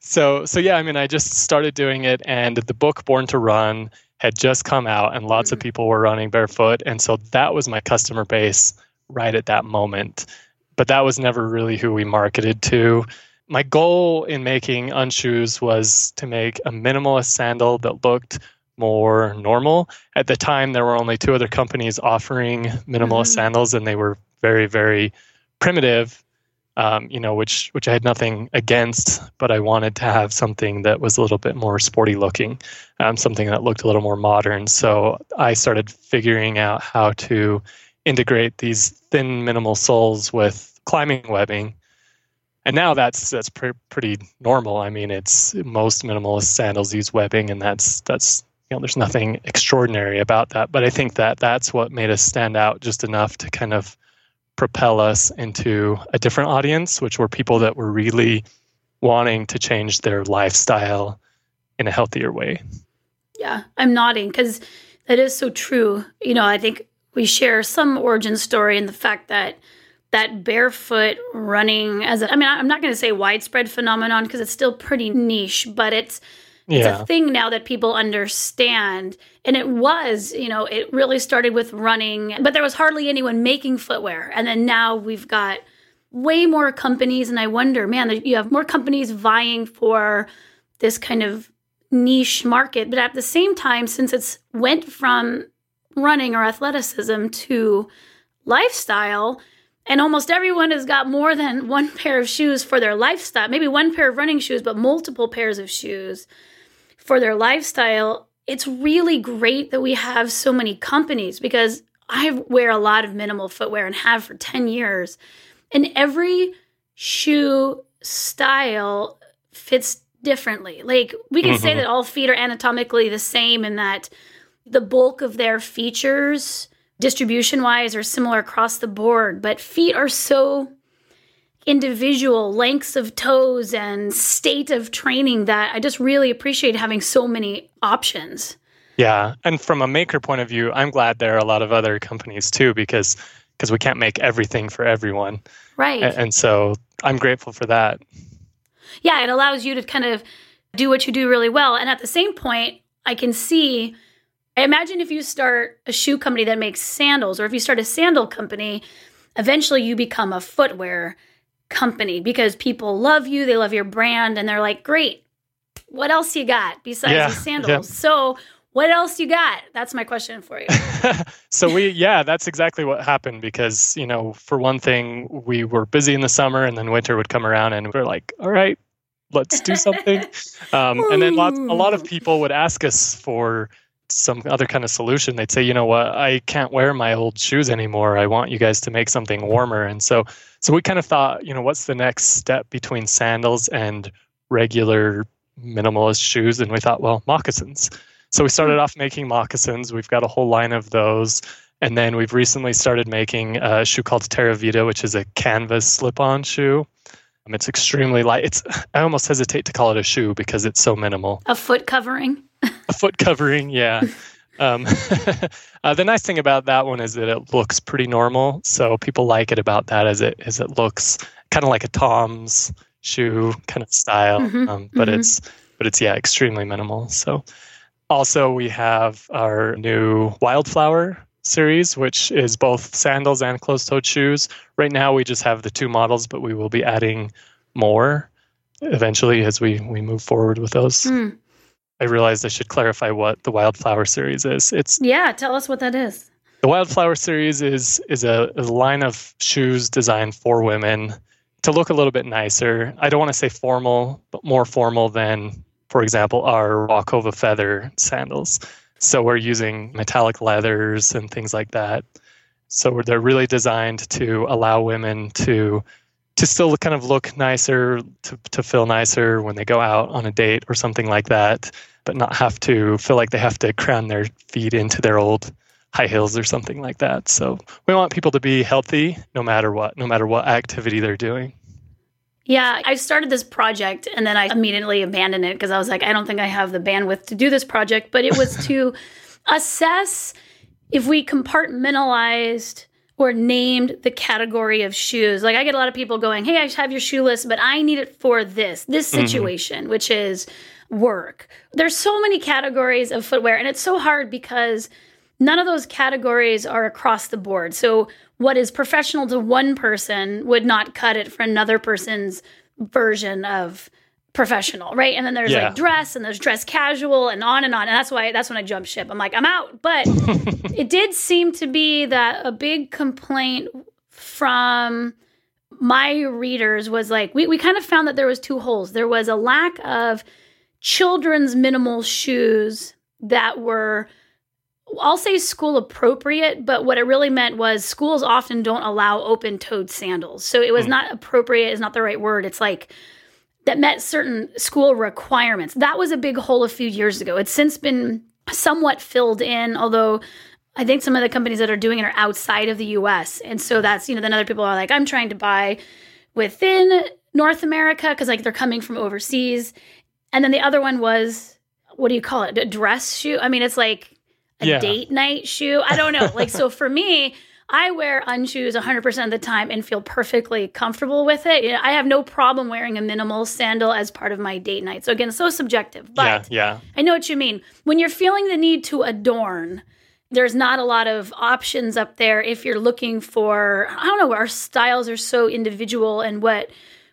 so so yeah, I mean, I just started doing it, and the book Born to Run had just come out and lots mm-hmm. of people were running barefoot. And so that was my customer base right at that moment. But that was never really who we marketed to. My goal in making Unshoes was to make a minimalist sandal that looked more normal. At the time, there were only two other companies offering minimalist mm-hmm. sandals, and they were very, very primitive um, you know, which which I had nothing against, but I wanted to have something that was a little bit more sporty looking, um, something that looked a little more modern. So I started figuring out how to integrate these thin, minimal soles with climbing webbing, and now that's that's pre- pretty normal. I mean, it's most minimalist sandals use webbing, and that's that's you know, there's nothing extraordinary about that. But I think that that's what made us stand out just enough to kind of propel us into a different audience, which were people that were really wanting to change their lifestyle in a healthier way. Yeah, I'm nodding because that is so true. You know, I think we share some origin story in the fact that that barefoot running as a, I mean, I'm not going to say widespread phenomenon because it's still pretty niche, but it's it's yeah. a thing now that people understand. And it was, you know, it really started with running, but there was hardly anyone making footwear. And then now we've got way more companies. And I wonder, man, you have more companies vying for this kind of niche market. But at the same time, since it's went from running or athleticism to lifestyle, and almost everyone has got more than [LAUGHS] one pair of shoes for their lifestyle, maybe one pair of running shoes, but multiple pairs of shoes for their lifestyle, it's really great that we have so many companies because I wear a lot of minimal footwear and have for 10 years. And every shoe style fits differently. Like we can mm-hmm. say that all feet are anatomically the same and that the bulk of their features distribution wise are similar across the board, but feet are so individual lengths of toes and state of training that I just really appreciate having so many options. Yeah, and from a maker point of view, I'm glad there are a lot of other companies too because because we can't make everything for everyone. Right. And, and so I'm grateful for that. Yeah, it allows you to kind of do what you do really well and at the same point, I can see imagine if you start a shoe company that makes sandals or if you start a sandal company, eventually you become a footwear company because people love you, they love your brand, and they're like, great, what else you got besides Yeah, the sandals? yeah. So, what else you got? That's my question for you. [LAUGHS] so we yeah that's exactly what happened because you know for one thing we were busy in the summer and then winter would come around and we're like all right let's do something [LAUGHS] um, and then lots, a lot of people would ask us for some other kind of solution they'd say you know what i can't wear my old shoes anymore i want you guys to make something warmer and so so we kind of thought you know what's the next step between sandals and regular minimalist shoes and we thought well moccasins so we started off making moccasins. We've got a whole line of those. And then we've recently started making a shoe called Terra Vita, which is a canvas slip-on shoe. Um, it's extremely light. It's I almost hesitate to call it a shoe because it's so minimal. a foot covering. A foot covering, yeah. Um, [LAUGHS] uh, the nice thing about that one is that it looks pretty normal. So people like it about that as it as it looks kind of like a Tom's shoe kind of style. Mhm, Um, but mhm. it's but it's yeah extremely minimal. So also we have our new Wildflower series, which is both sandals and closed-toed shoes. Right now we just have the two models, but we will be adding more eventually as we we move forward with those. Hmm. I realized I should clarify what the Wildflower series is. It's Yeah, tell us what that is. the Wildflower series is is a, a line of shoes designed for women to look a little bit nicer. I don't want to say formal, but more formal than, for example, our Wokova feather sandals. So we're using metallic leathers and things like that. So they're really designed to allow women to to still kind of look nicer, to, to feel nicer when they go out on a date or something like that, but not have to feel like they have to crown their feet into their old high heels or something like that. So we want people to be healthy no matter what, no matter what activity they're doing. Yeah, I started this project and then I immediately abandoned it because I was like, I don't think I have the bandwidth to do this project. But it was [LAUGHS] to assess if we compartmentalized or named the category of shoes. Like I get a lot of people going, Hey, I have your shoe list, but I need it for this, this Mhm. situation, which is work. There's so many categories of footwear, and it's so hard because none of those categories are across the board. So what is professional to one person would not cut it for another person's version of professional, right? And then there's Yeah. like dress and there's dress casual and on and on. And that's why that's when I jump ship. I'm like, I'm out. But [LAUGHS] it did seem to be that a big complaint from my readers was like we, we kind of found that there was two holes. There was a lack of children's minimal shoes that were I'll say school appropriate, but what it really meant was schools often don't allow open toed sandals. So it was Hmm. not appropriate, is not the right word. It's like that met certain school requirements. That was a big hole a few years ago. It's since been somewhat filled in, although I think some of the companies that are doing it are outside of the US. And so that's, you know, then other people are like, I'm trying to buy within North America because like they're coming from overseas. And then the other one was, what do you call it? A dress shoe? I mean, it's like a Yeah. date night shoe. I don't know. like, so for me, I wear unshoes 100% of the time and feel perfectly comfortable with it. You know, I have no problem wearing a minimal sandal as part of my date night. So again, so subjective, but yeah, yeah. I know what you mean. When you're feeling the need to adorn, there's not a lot of options up there if you're looking for, I don't know, our styles are so individual and what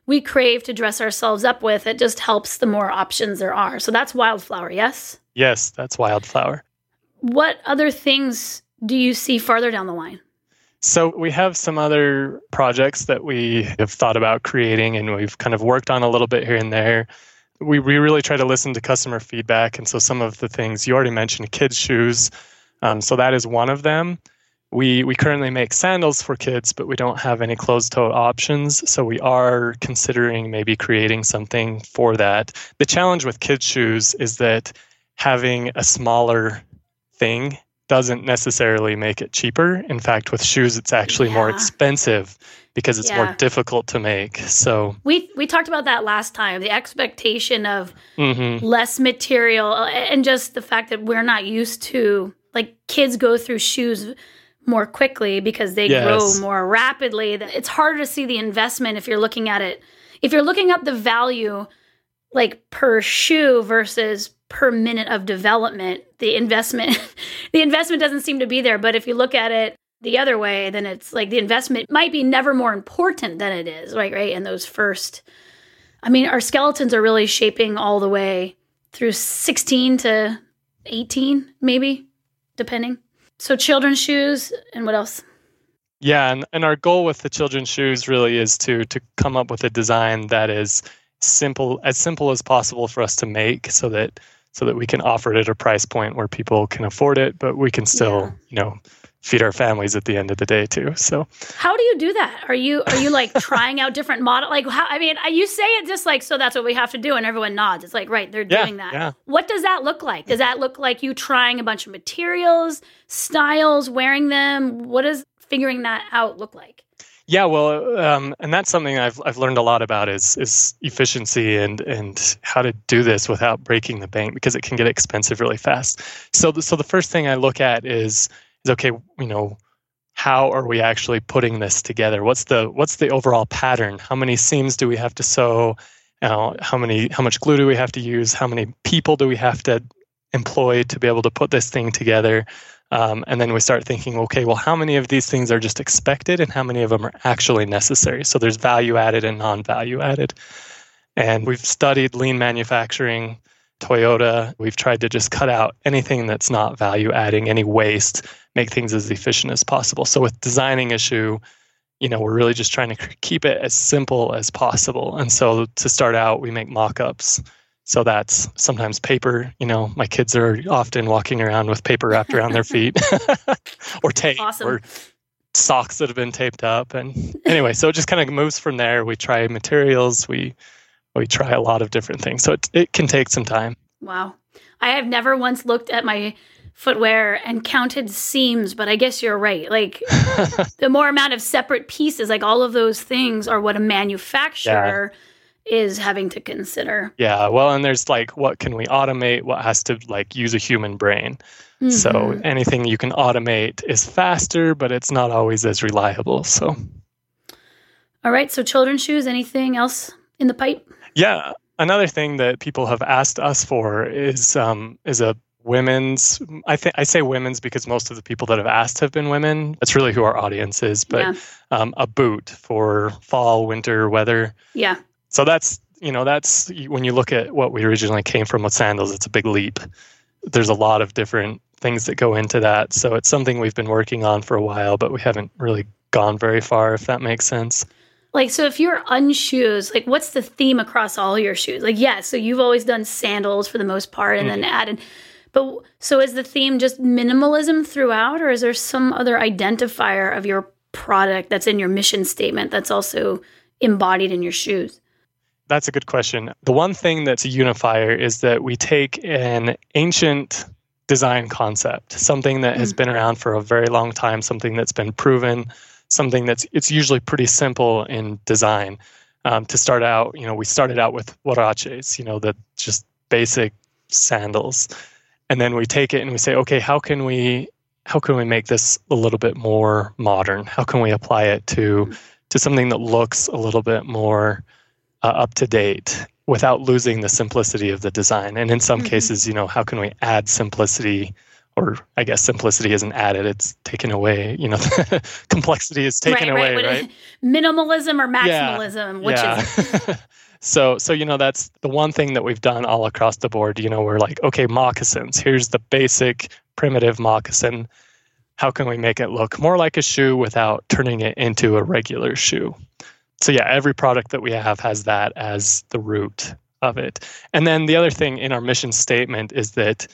we crave to dress ourselves up with, it just helps the more options there are. So that's Wildflower, yes? Yes, that's Wildflower. What other things do you see farther down the line? So we have some other projects that we have thought about creating and we've kind of worked on a little bit here and there. We, we really try to listen to customer feedback. And so some of the things you already mentioned, kids' shoes. Um, so that is one of them. We, we currently make sandals for kids, but we don't have any closed toe options. So we are considering maybe creating something for that. The challenge with kids' shoes is that having a smaller thing doesn't necessarily make it cheaper. In fact, with shoes, it's actually yeah. more expensive because it's yeah. more difficult to make. So we we talked about that last time. The expectation of mm-hmm. less material uh, and just the fact that we're not used to like kids go through shoes more quickly because they yes. grow more rapidly. It's harder to see the investment if you're looking at it. If you're looking up the value like per shoe versus per minute of development, the investment [LAUGHS] the investment doesn't seem to be there. But if you look at it the other way, then it's like the investment might be never more important than it is, right? Right. And those first I mean, our skeletons are really shaping all the way through 16 to 18, maybe, depending. So children's shoes and what else? Yeah, and, and our goal with the children's shoes really is to to come up with a design that is simple as simple as possible for us to make so that so that we can offer it at a price point where people can afford it, but we can still, yeah. you know, feed our families at the end of the day too. So how do you do that? Are you are you like [LAUGHS] trying out different model? Like how? I mean, you say it just like so that's what we have to do, and everyone nods. It's like right, they're yeah, doing that. Yeah. What does that look like? Does that look like you trying a bunch of materials, styles, wearing them? What does figuring that out look like? Yeah, well, um, and that's something I've I've learned a lot about is is efficiency and and how to do this without breaking the bank because it can get expensive really fast. So the, so the first thing I look at is is okay, you know, how are we actually putting this together? What's the what's the overall pattern? How many seams do we have to sew? You know, how many how much glue do we have to use? How many people do we have to employ to be able to put this thing together? Um, and then we start thinking, okay, well, how many of these things are just expected and how many of them are actually necessary? So there's value added and non value added. And we've studied lean manufacturing Toyota, we've tried to just cut out anything that's not value adding, any waste, make things as efficient as possible. So with designing a shoe, you know, we're really just trying to keep it as simple as possible. And so to start out, we make mock-ups. So that's sometimes paper, you know, my kids are often walking around with paper wrapped around their feet [LAUGHS] or tape awesome. or socks that have been taped up. And anyway, so it just kind of moves from there. We try materials, we we try a lot of different things. So it, it can take some time. Wow. I have never once looked at my footwear and counted seams, but I guess you're right. Like [LAUGHS] the more amount of separate pieces, like all of those things are what a manufacturer yeah. Is having to consider. Yeah. Well, and there's like what can we automate? What has to like use a human brain? Mm-hmm. So anything you can automate is faster, but it's not always as reliable. So all right. So children's shoes, anything else in the pipe? Yeah, another thing that people have asked us for is um, is a women's. I think I say women's because most of the people that have asked have been women. That's really who our audience is. But yeah. um, a boot for fall, winter weather. Yeah. So that's you know that's when you look at what we originally came from with sandals. It's a big leap. There's a lot of different things that go into that. So it's something we've been working on for a while, but we haven't really gone very far. If that makes sense. Like, so if you're unshoes, like, what's the theme across all your shoes? Like, yeah, so you've always done sandals for the most part and mm-hmm. then added. But so is the theme just minimalism throughout, or is there some other identifier of your product that's in your mission statement that's also embodied in your shoes? That's a good question. The one thing that's a unifier is that we take an ancient design concept, something that has mm. been around for a very long time, something that's been proven, something that's it's usually pretty simple in design. Um, to start out, you know, we started out with huaraches, you know, the just basic sandals, and then we take it and we say, okay, how can we how can we make this a little bit more modern? How can we apply it to to something that looks a little bit more uh, up to date without losing the simplicity of the design? And in some mm-hmm. cases, you know, how can we add simplicity or I guess simplicity isn't added; it's taken away. You know, [LAUGHS] complexity is taken right, away, right? [LAUGHS] Minimalism or maximalism, yeah, which yeah. is. so, so you know, that's the one thing that we've done all across the board. You know, we're like, okay, moccasins. Here's the basic primitive moccasin. How can we make it look more like a shoe without turning it into a regular shoe? So yeah, every product that we have has that as the root of it. And then the other thing in our mission statement is that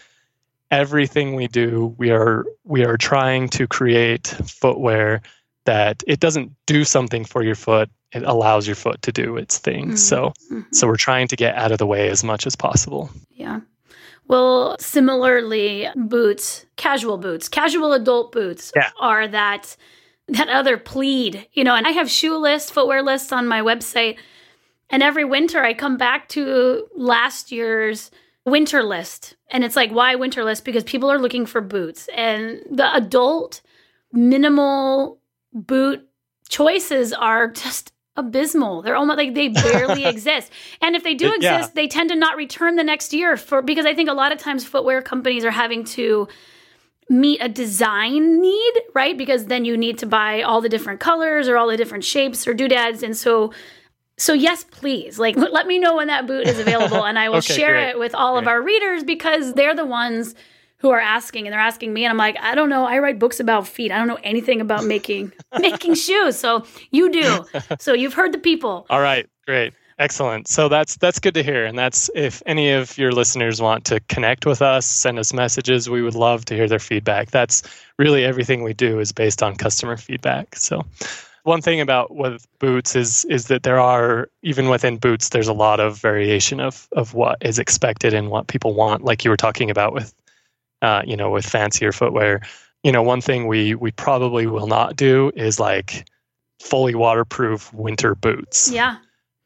everything we do, we are we are trying to create footwear that it doesn't do something for your foot it allows your foot to do its thing mm-hmm. so mm-hmm. so we're trying to get out of the way as much as possible yeah Well, similarly, boots, casual boots, casual adult boots Yeah. are that that other plead, you know, and I have shoe lists, footwear lists on my website. And every winter I come back to last year's winter list. And it's like, why winter list? Because people are looking for boots. And the adult minimal boot choices are [LAUGHS] just abysmal. They're almost like they barely [LAUGHS] exist. And if they do It- yeah. exist, they tend to not return the next year for because I think a lot of times footwear companies are having to meet a design need, right? Because then you need to buy all the different colors or all the different shapes or doodads. And so so yes, please. Like [LAUGHS] let me know when that boot is available and I will [LAUGHS] Okay, share great. it with all of our readers because they're the ones who are asking and they're asking me and I'm like, I don't know. I write books about feet. I don't know anything about making [LAUGHS] making shoes. So you do. So you've heard the people. All right, great. Excellent. So that's that's good to hear. And that's if any of your listeners want to connect with us, send us messages, we would love to hear their feedback. That's really everything we do is based on customer feedback. So one thing about with boots is is that there are even within boots there's a lot of variation of of what is expected and what people want like you were talking about with uh, you know with fancier footwear you know one thing we we probably will not do is like fully waterproof winter boots Yeah.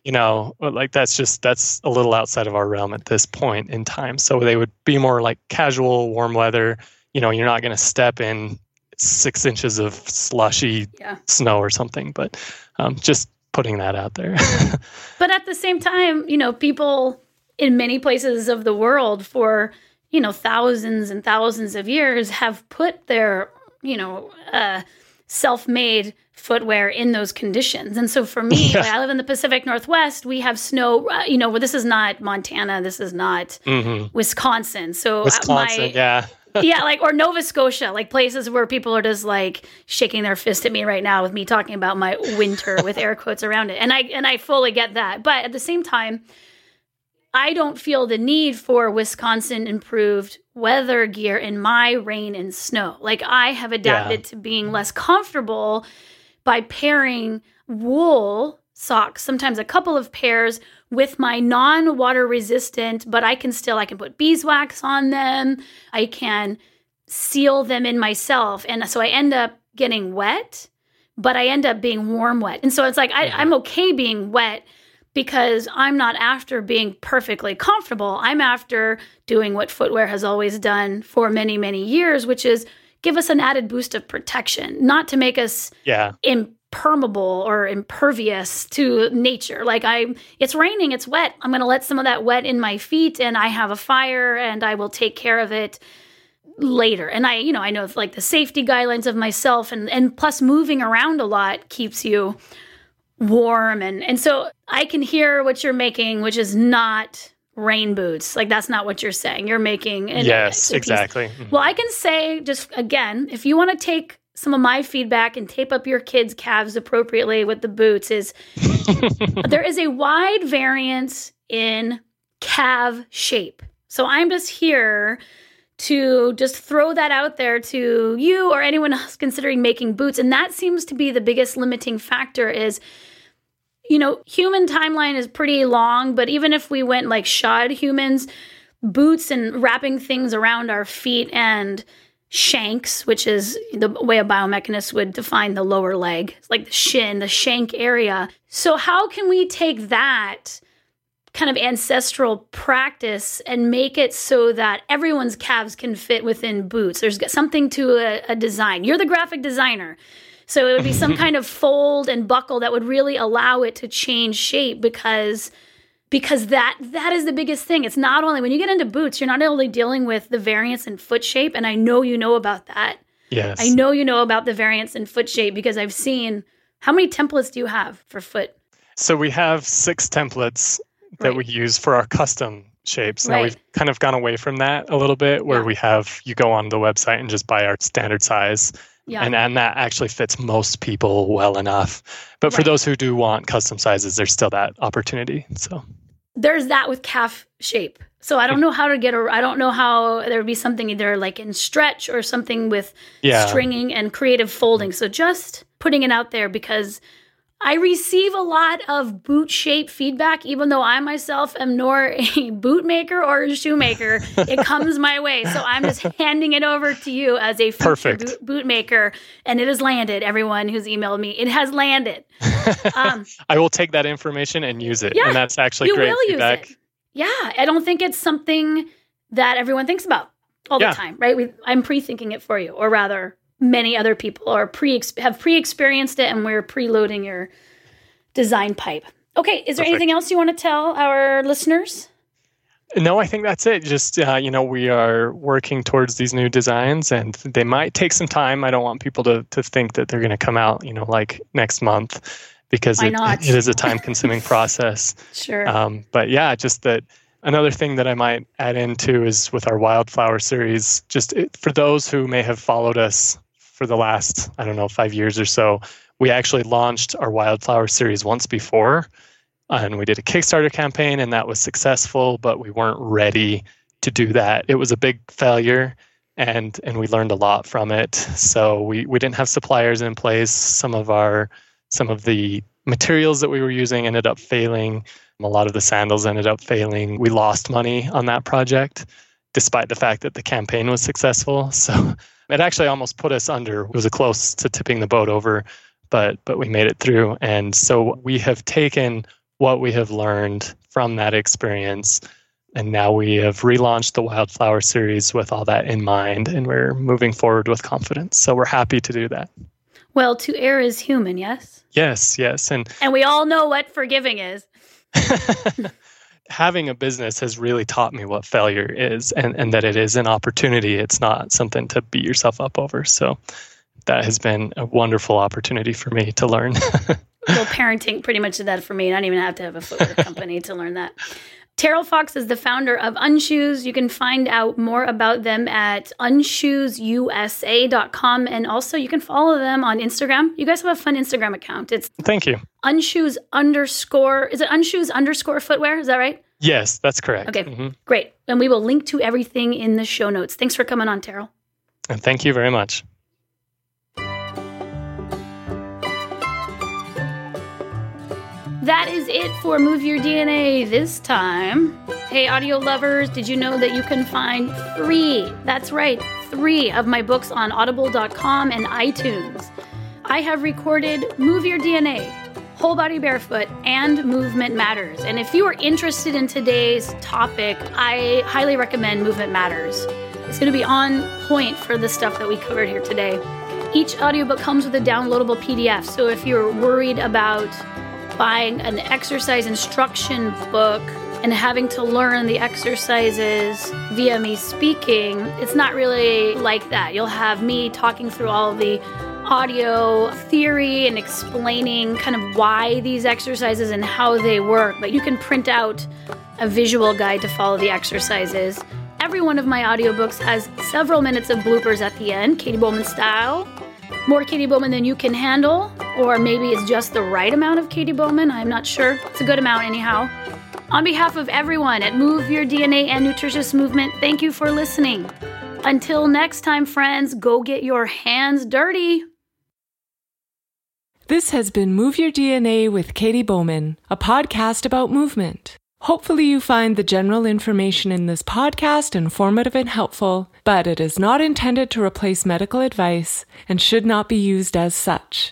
You know like that's just that's a little outside of our realm at this point in time. So they would be more like casual warm weather. You know you're not going to step in six inches of slushy Yeah. snow or something but um, just putting that out there. [LAUGHS] But at the same time, you know, people in many places of the world for, you know, thousands and thousands of years have put their, you know, uh, self made footwear in those conditions. And so for me, Yeah. I live in the Pacific Northwest, we have snow, uh, you know, well, this is not Montana, this is not hmm Wisconsin. So uh, wisconsin my, yeah [LAUGHS] yeah, like or Nova Scotia, like places where people are just like shaking their fist at me right now with me talking about my winter with air quotes around it. And I and I fully get that. But at the same time, I don't feel the need for Wisconsin improved weather gear in my rain and snow. Like I have adapted to being less comfortable by pairing wool socks, sometimes a couple of pairs with my non-water resistant, but I can still I can put beeswax on them. I can seal them in myself. And so I end up getting wet, but I end up being warm wet. And so it's like I. I'm okay being wet because I'm not after being perfectly comfortable. I'm after doing what footwear has always done for many, many years, which is give us an added boost of protection, not to make us yeah impermeable or impervious to nature. Like I it's raining, it's wet. I'm going to let some of that wet in my feet and I have a fire and I will take care of it later. And I, you know, I know like the safety guidelines of myself and and plus moving around a lot keeps you warm and and so I can hear what you're making which is not rain boots. Like that's not what you're saying. You're making an- yes exactly Mhm. well, I can say just again, if you want to take some of my feedback and tape up your kids' calves appropriately with the boots, is [LAUGHS] there is a wide variance in calf shape. So I'm just here to just throw that out there to you or anyone else considering making boots. And that seems to be the biggest limiting factor is you know, human timeline is pretty long, but even if we went like shod humans, boots and wrapping things around our feet and shanks, which is the way a biomechanist would define the lower leg, like the shin, the shank area. So, how can we take that kind of ancestral practice and make it so that everyone's calves can fit within boots? There's something to a, a design. You're the graphic designer. So it would be some [LAUGHS] kind of fold and buckle that would really allow it to change shape because because that that is the biggest thing. It's not only when you get into boots, you're not only dealing with the variance in foot shape and I know you know about that. yes I know you know about the variance in foot shape because I've seen how many templates do you have for foot? So we have six templates that Right. we use for our custom shapes. Now Right. we've kind of gone away from that a little bit where Yeah. we have you go on the website and just buy our standard size Yeah. and and that actually fits most people well enough. But for Right. those who do want custom sizes, there's still that opportunity. So there's that with calf shape. So I don't hmm. know how to get a I don't know how there would be something either like in stretch or something with yeah. stringing and creative folding. Hmm. So just putting it out there because I receive a lot of boot shape feedback, even though I myself am nor a [LAUGHS] boot maker or a shoemaker. it [LAUGHS] comes my way. So I'm just handing it over to you as a future boot, boot, maker. And it has landed, everyone who's emailed me. It has landed. [LAUGHS] Um, I will take that information and use it. Yeah, and that's actually great feedback. Yeah. I don't think it's something that everyone thinks about all yeah. the time, right? We, I'm pre thinking it for you, or rather, many other people are pre have pre-experienced it and we're preloading your design pipe. Okay, is there Perfect. anything else you want to tell our listeners? No, I think that's it. Just uh, you know, we are working towards these new designs, and they might take some time. I don't want people to to think that they're going to come out, you know, like next month, because it, it is a time-consuming [LAUGHS] process. Sure. Um, but yeah, just that. Another thing that I might add into is with our wildflower series. Just it, for those who may have followed us for the last, I don't know, five years or so, we actually launched our Wildflower series once before. And we did a Kickstarter campaign, and that was successful, but we weren't ready to do that. It was a big failure, and and we learned a lot from it. So we we didn't have suppliers in place. Some of our some of the materials that we were using ended up failing. A lot of the sandals ended up failing. We lost money on that project, despite the fact that the campaign was successful. [LAUGHS] So it actually almost put us under. It was close to tipping the boat over, but but we made it through. And so we have taken what we have learned from that experience and now we have relaunched the wildflower series with all that in mind and we're moving forward with confidence so we're happy to do that well to err is human yes yes yes and and we all know what forgiving is [LAUGHS] having a business has really taught me what failure is and, and that it is an opportunity. It's not something to beat yourself up over. So that has been a wonderful opportunity for me to learn. [LAUGHS] well, parenting pretty much did that for me. I don't even have to have a footwear [LAUGHS] company to learn that. Terrell Fox is the founder of Unshoes. You can find out more about them at unshoesusa.com. And also, you can follow them on Instagram. You guys have a fun Instagram account. It's Thank you. Unshoes underscore, is it Unshoes underscore footwear? Is that right? Yes, that's correct. Okay, mm-hmm. great. And we will link to everything in the show notes. Thanks for coming on, Terrell. And thank you very much. That is it for Move Your DNA this time. Hey, audio lovers, did you know that you can find three, that's right, three of my books on audible.com and iTunes? I have recorded Move Your DNA, Whole Body Barefoot, and Movement Matters. And if you are interested in today's topic, I highly recommend Movement Matters. It's going to be on point for the stuff that we covered here today. Each audiobook comes with a downloadable PDF, so if you're worried about buying an exercise instruction book and having to learn the exercises via me speaking, it's not really like that. You'll have me talking through all the audio theory and explaining kind of why these exercises and how they work, but you can print out a visual guide to follow the exercises. Every one of my audiobooks has several minutes of bloopers at the end, Katy Bowman style more Katy Bowman than you can handle, or maybe it's just the right amount of Katy Bowman. I'm not sure. It's a good amount, anyhow. On behalf of everyone at Move Your DNA and Nutritious Movement, thank you for listening. Until next time, friends, go get your hands dirty. This has been Move Your DNA with Katy Bowman, a podcast about movement. Hopefully, you find the general information in this podcast informative and helpful, but it is not intended to replace medical advice and should not be used as such.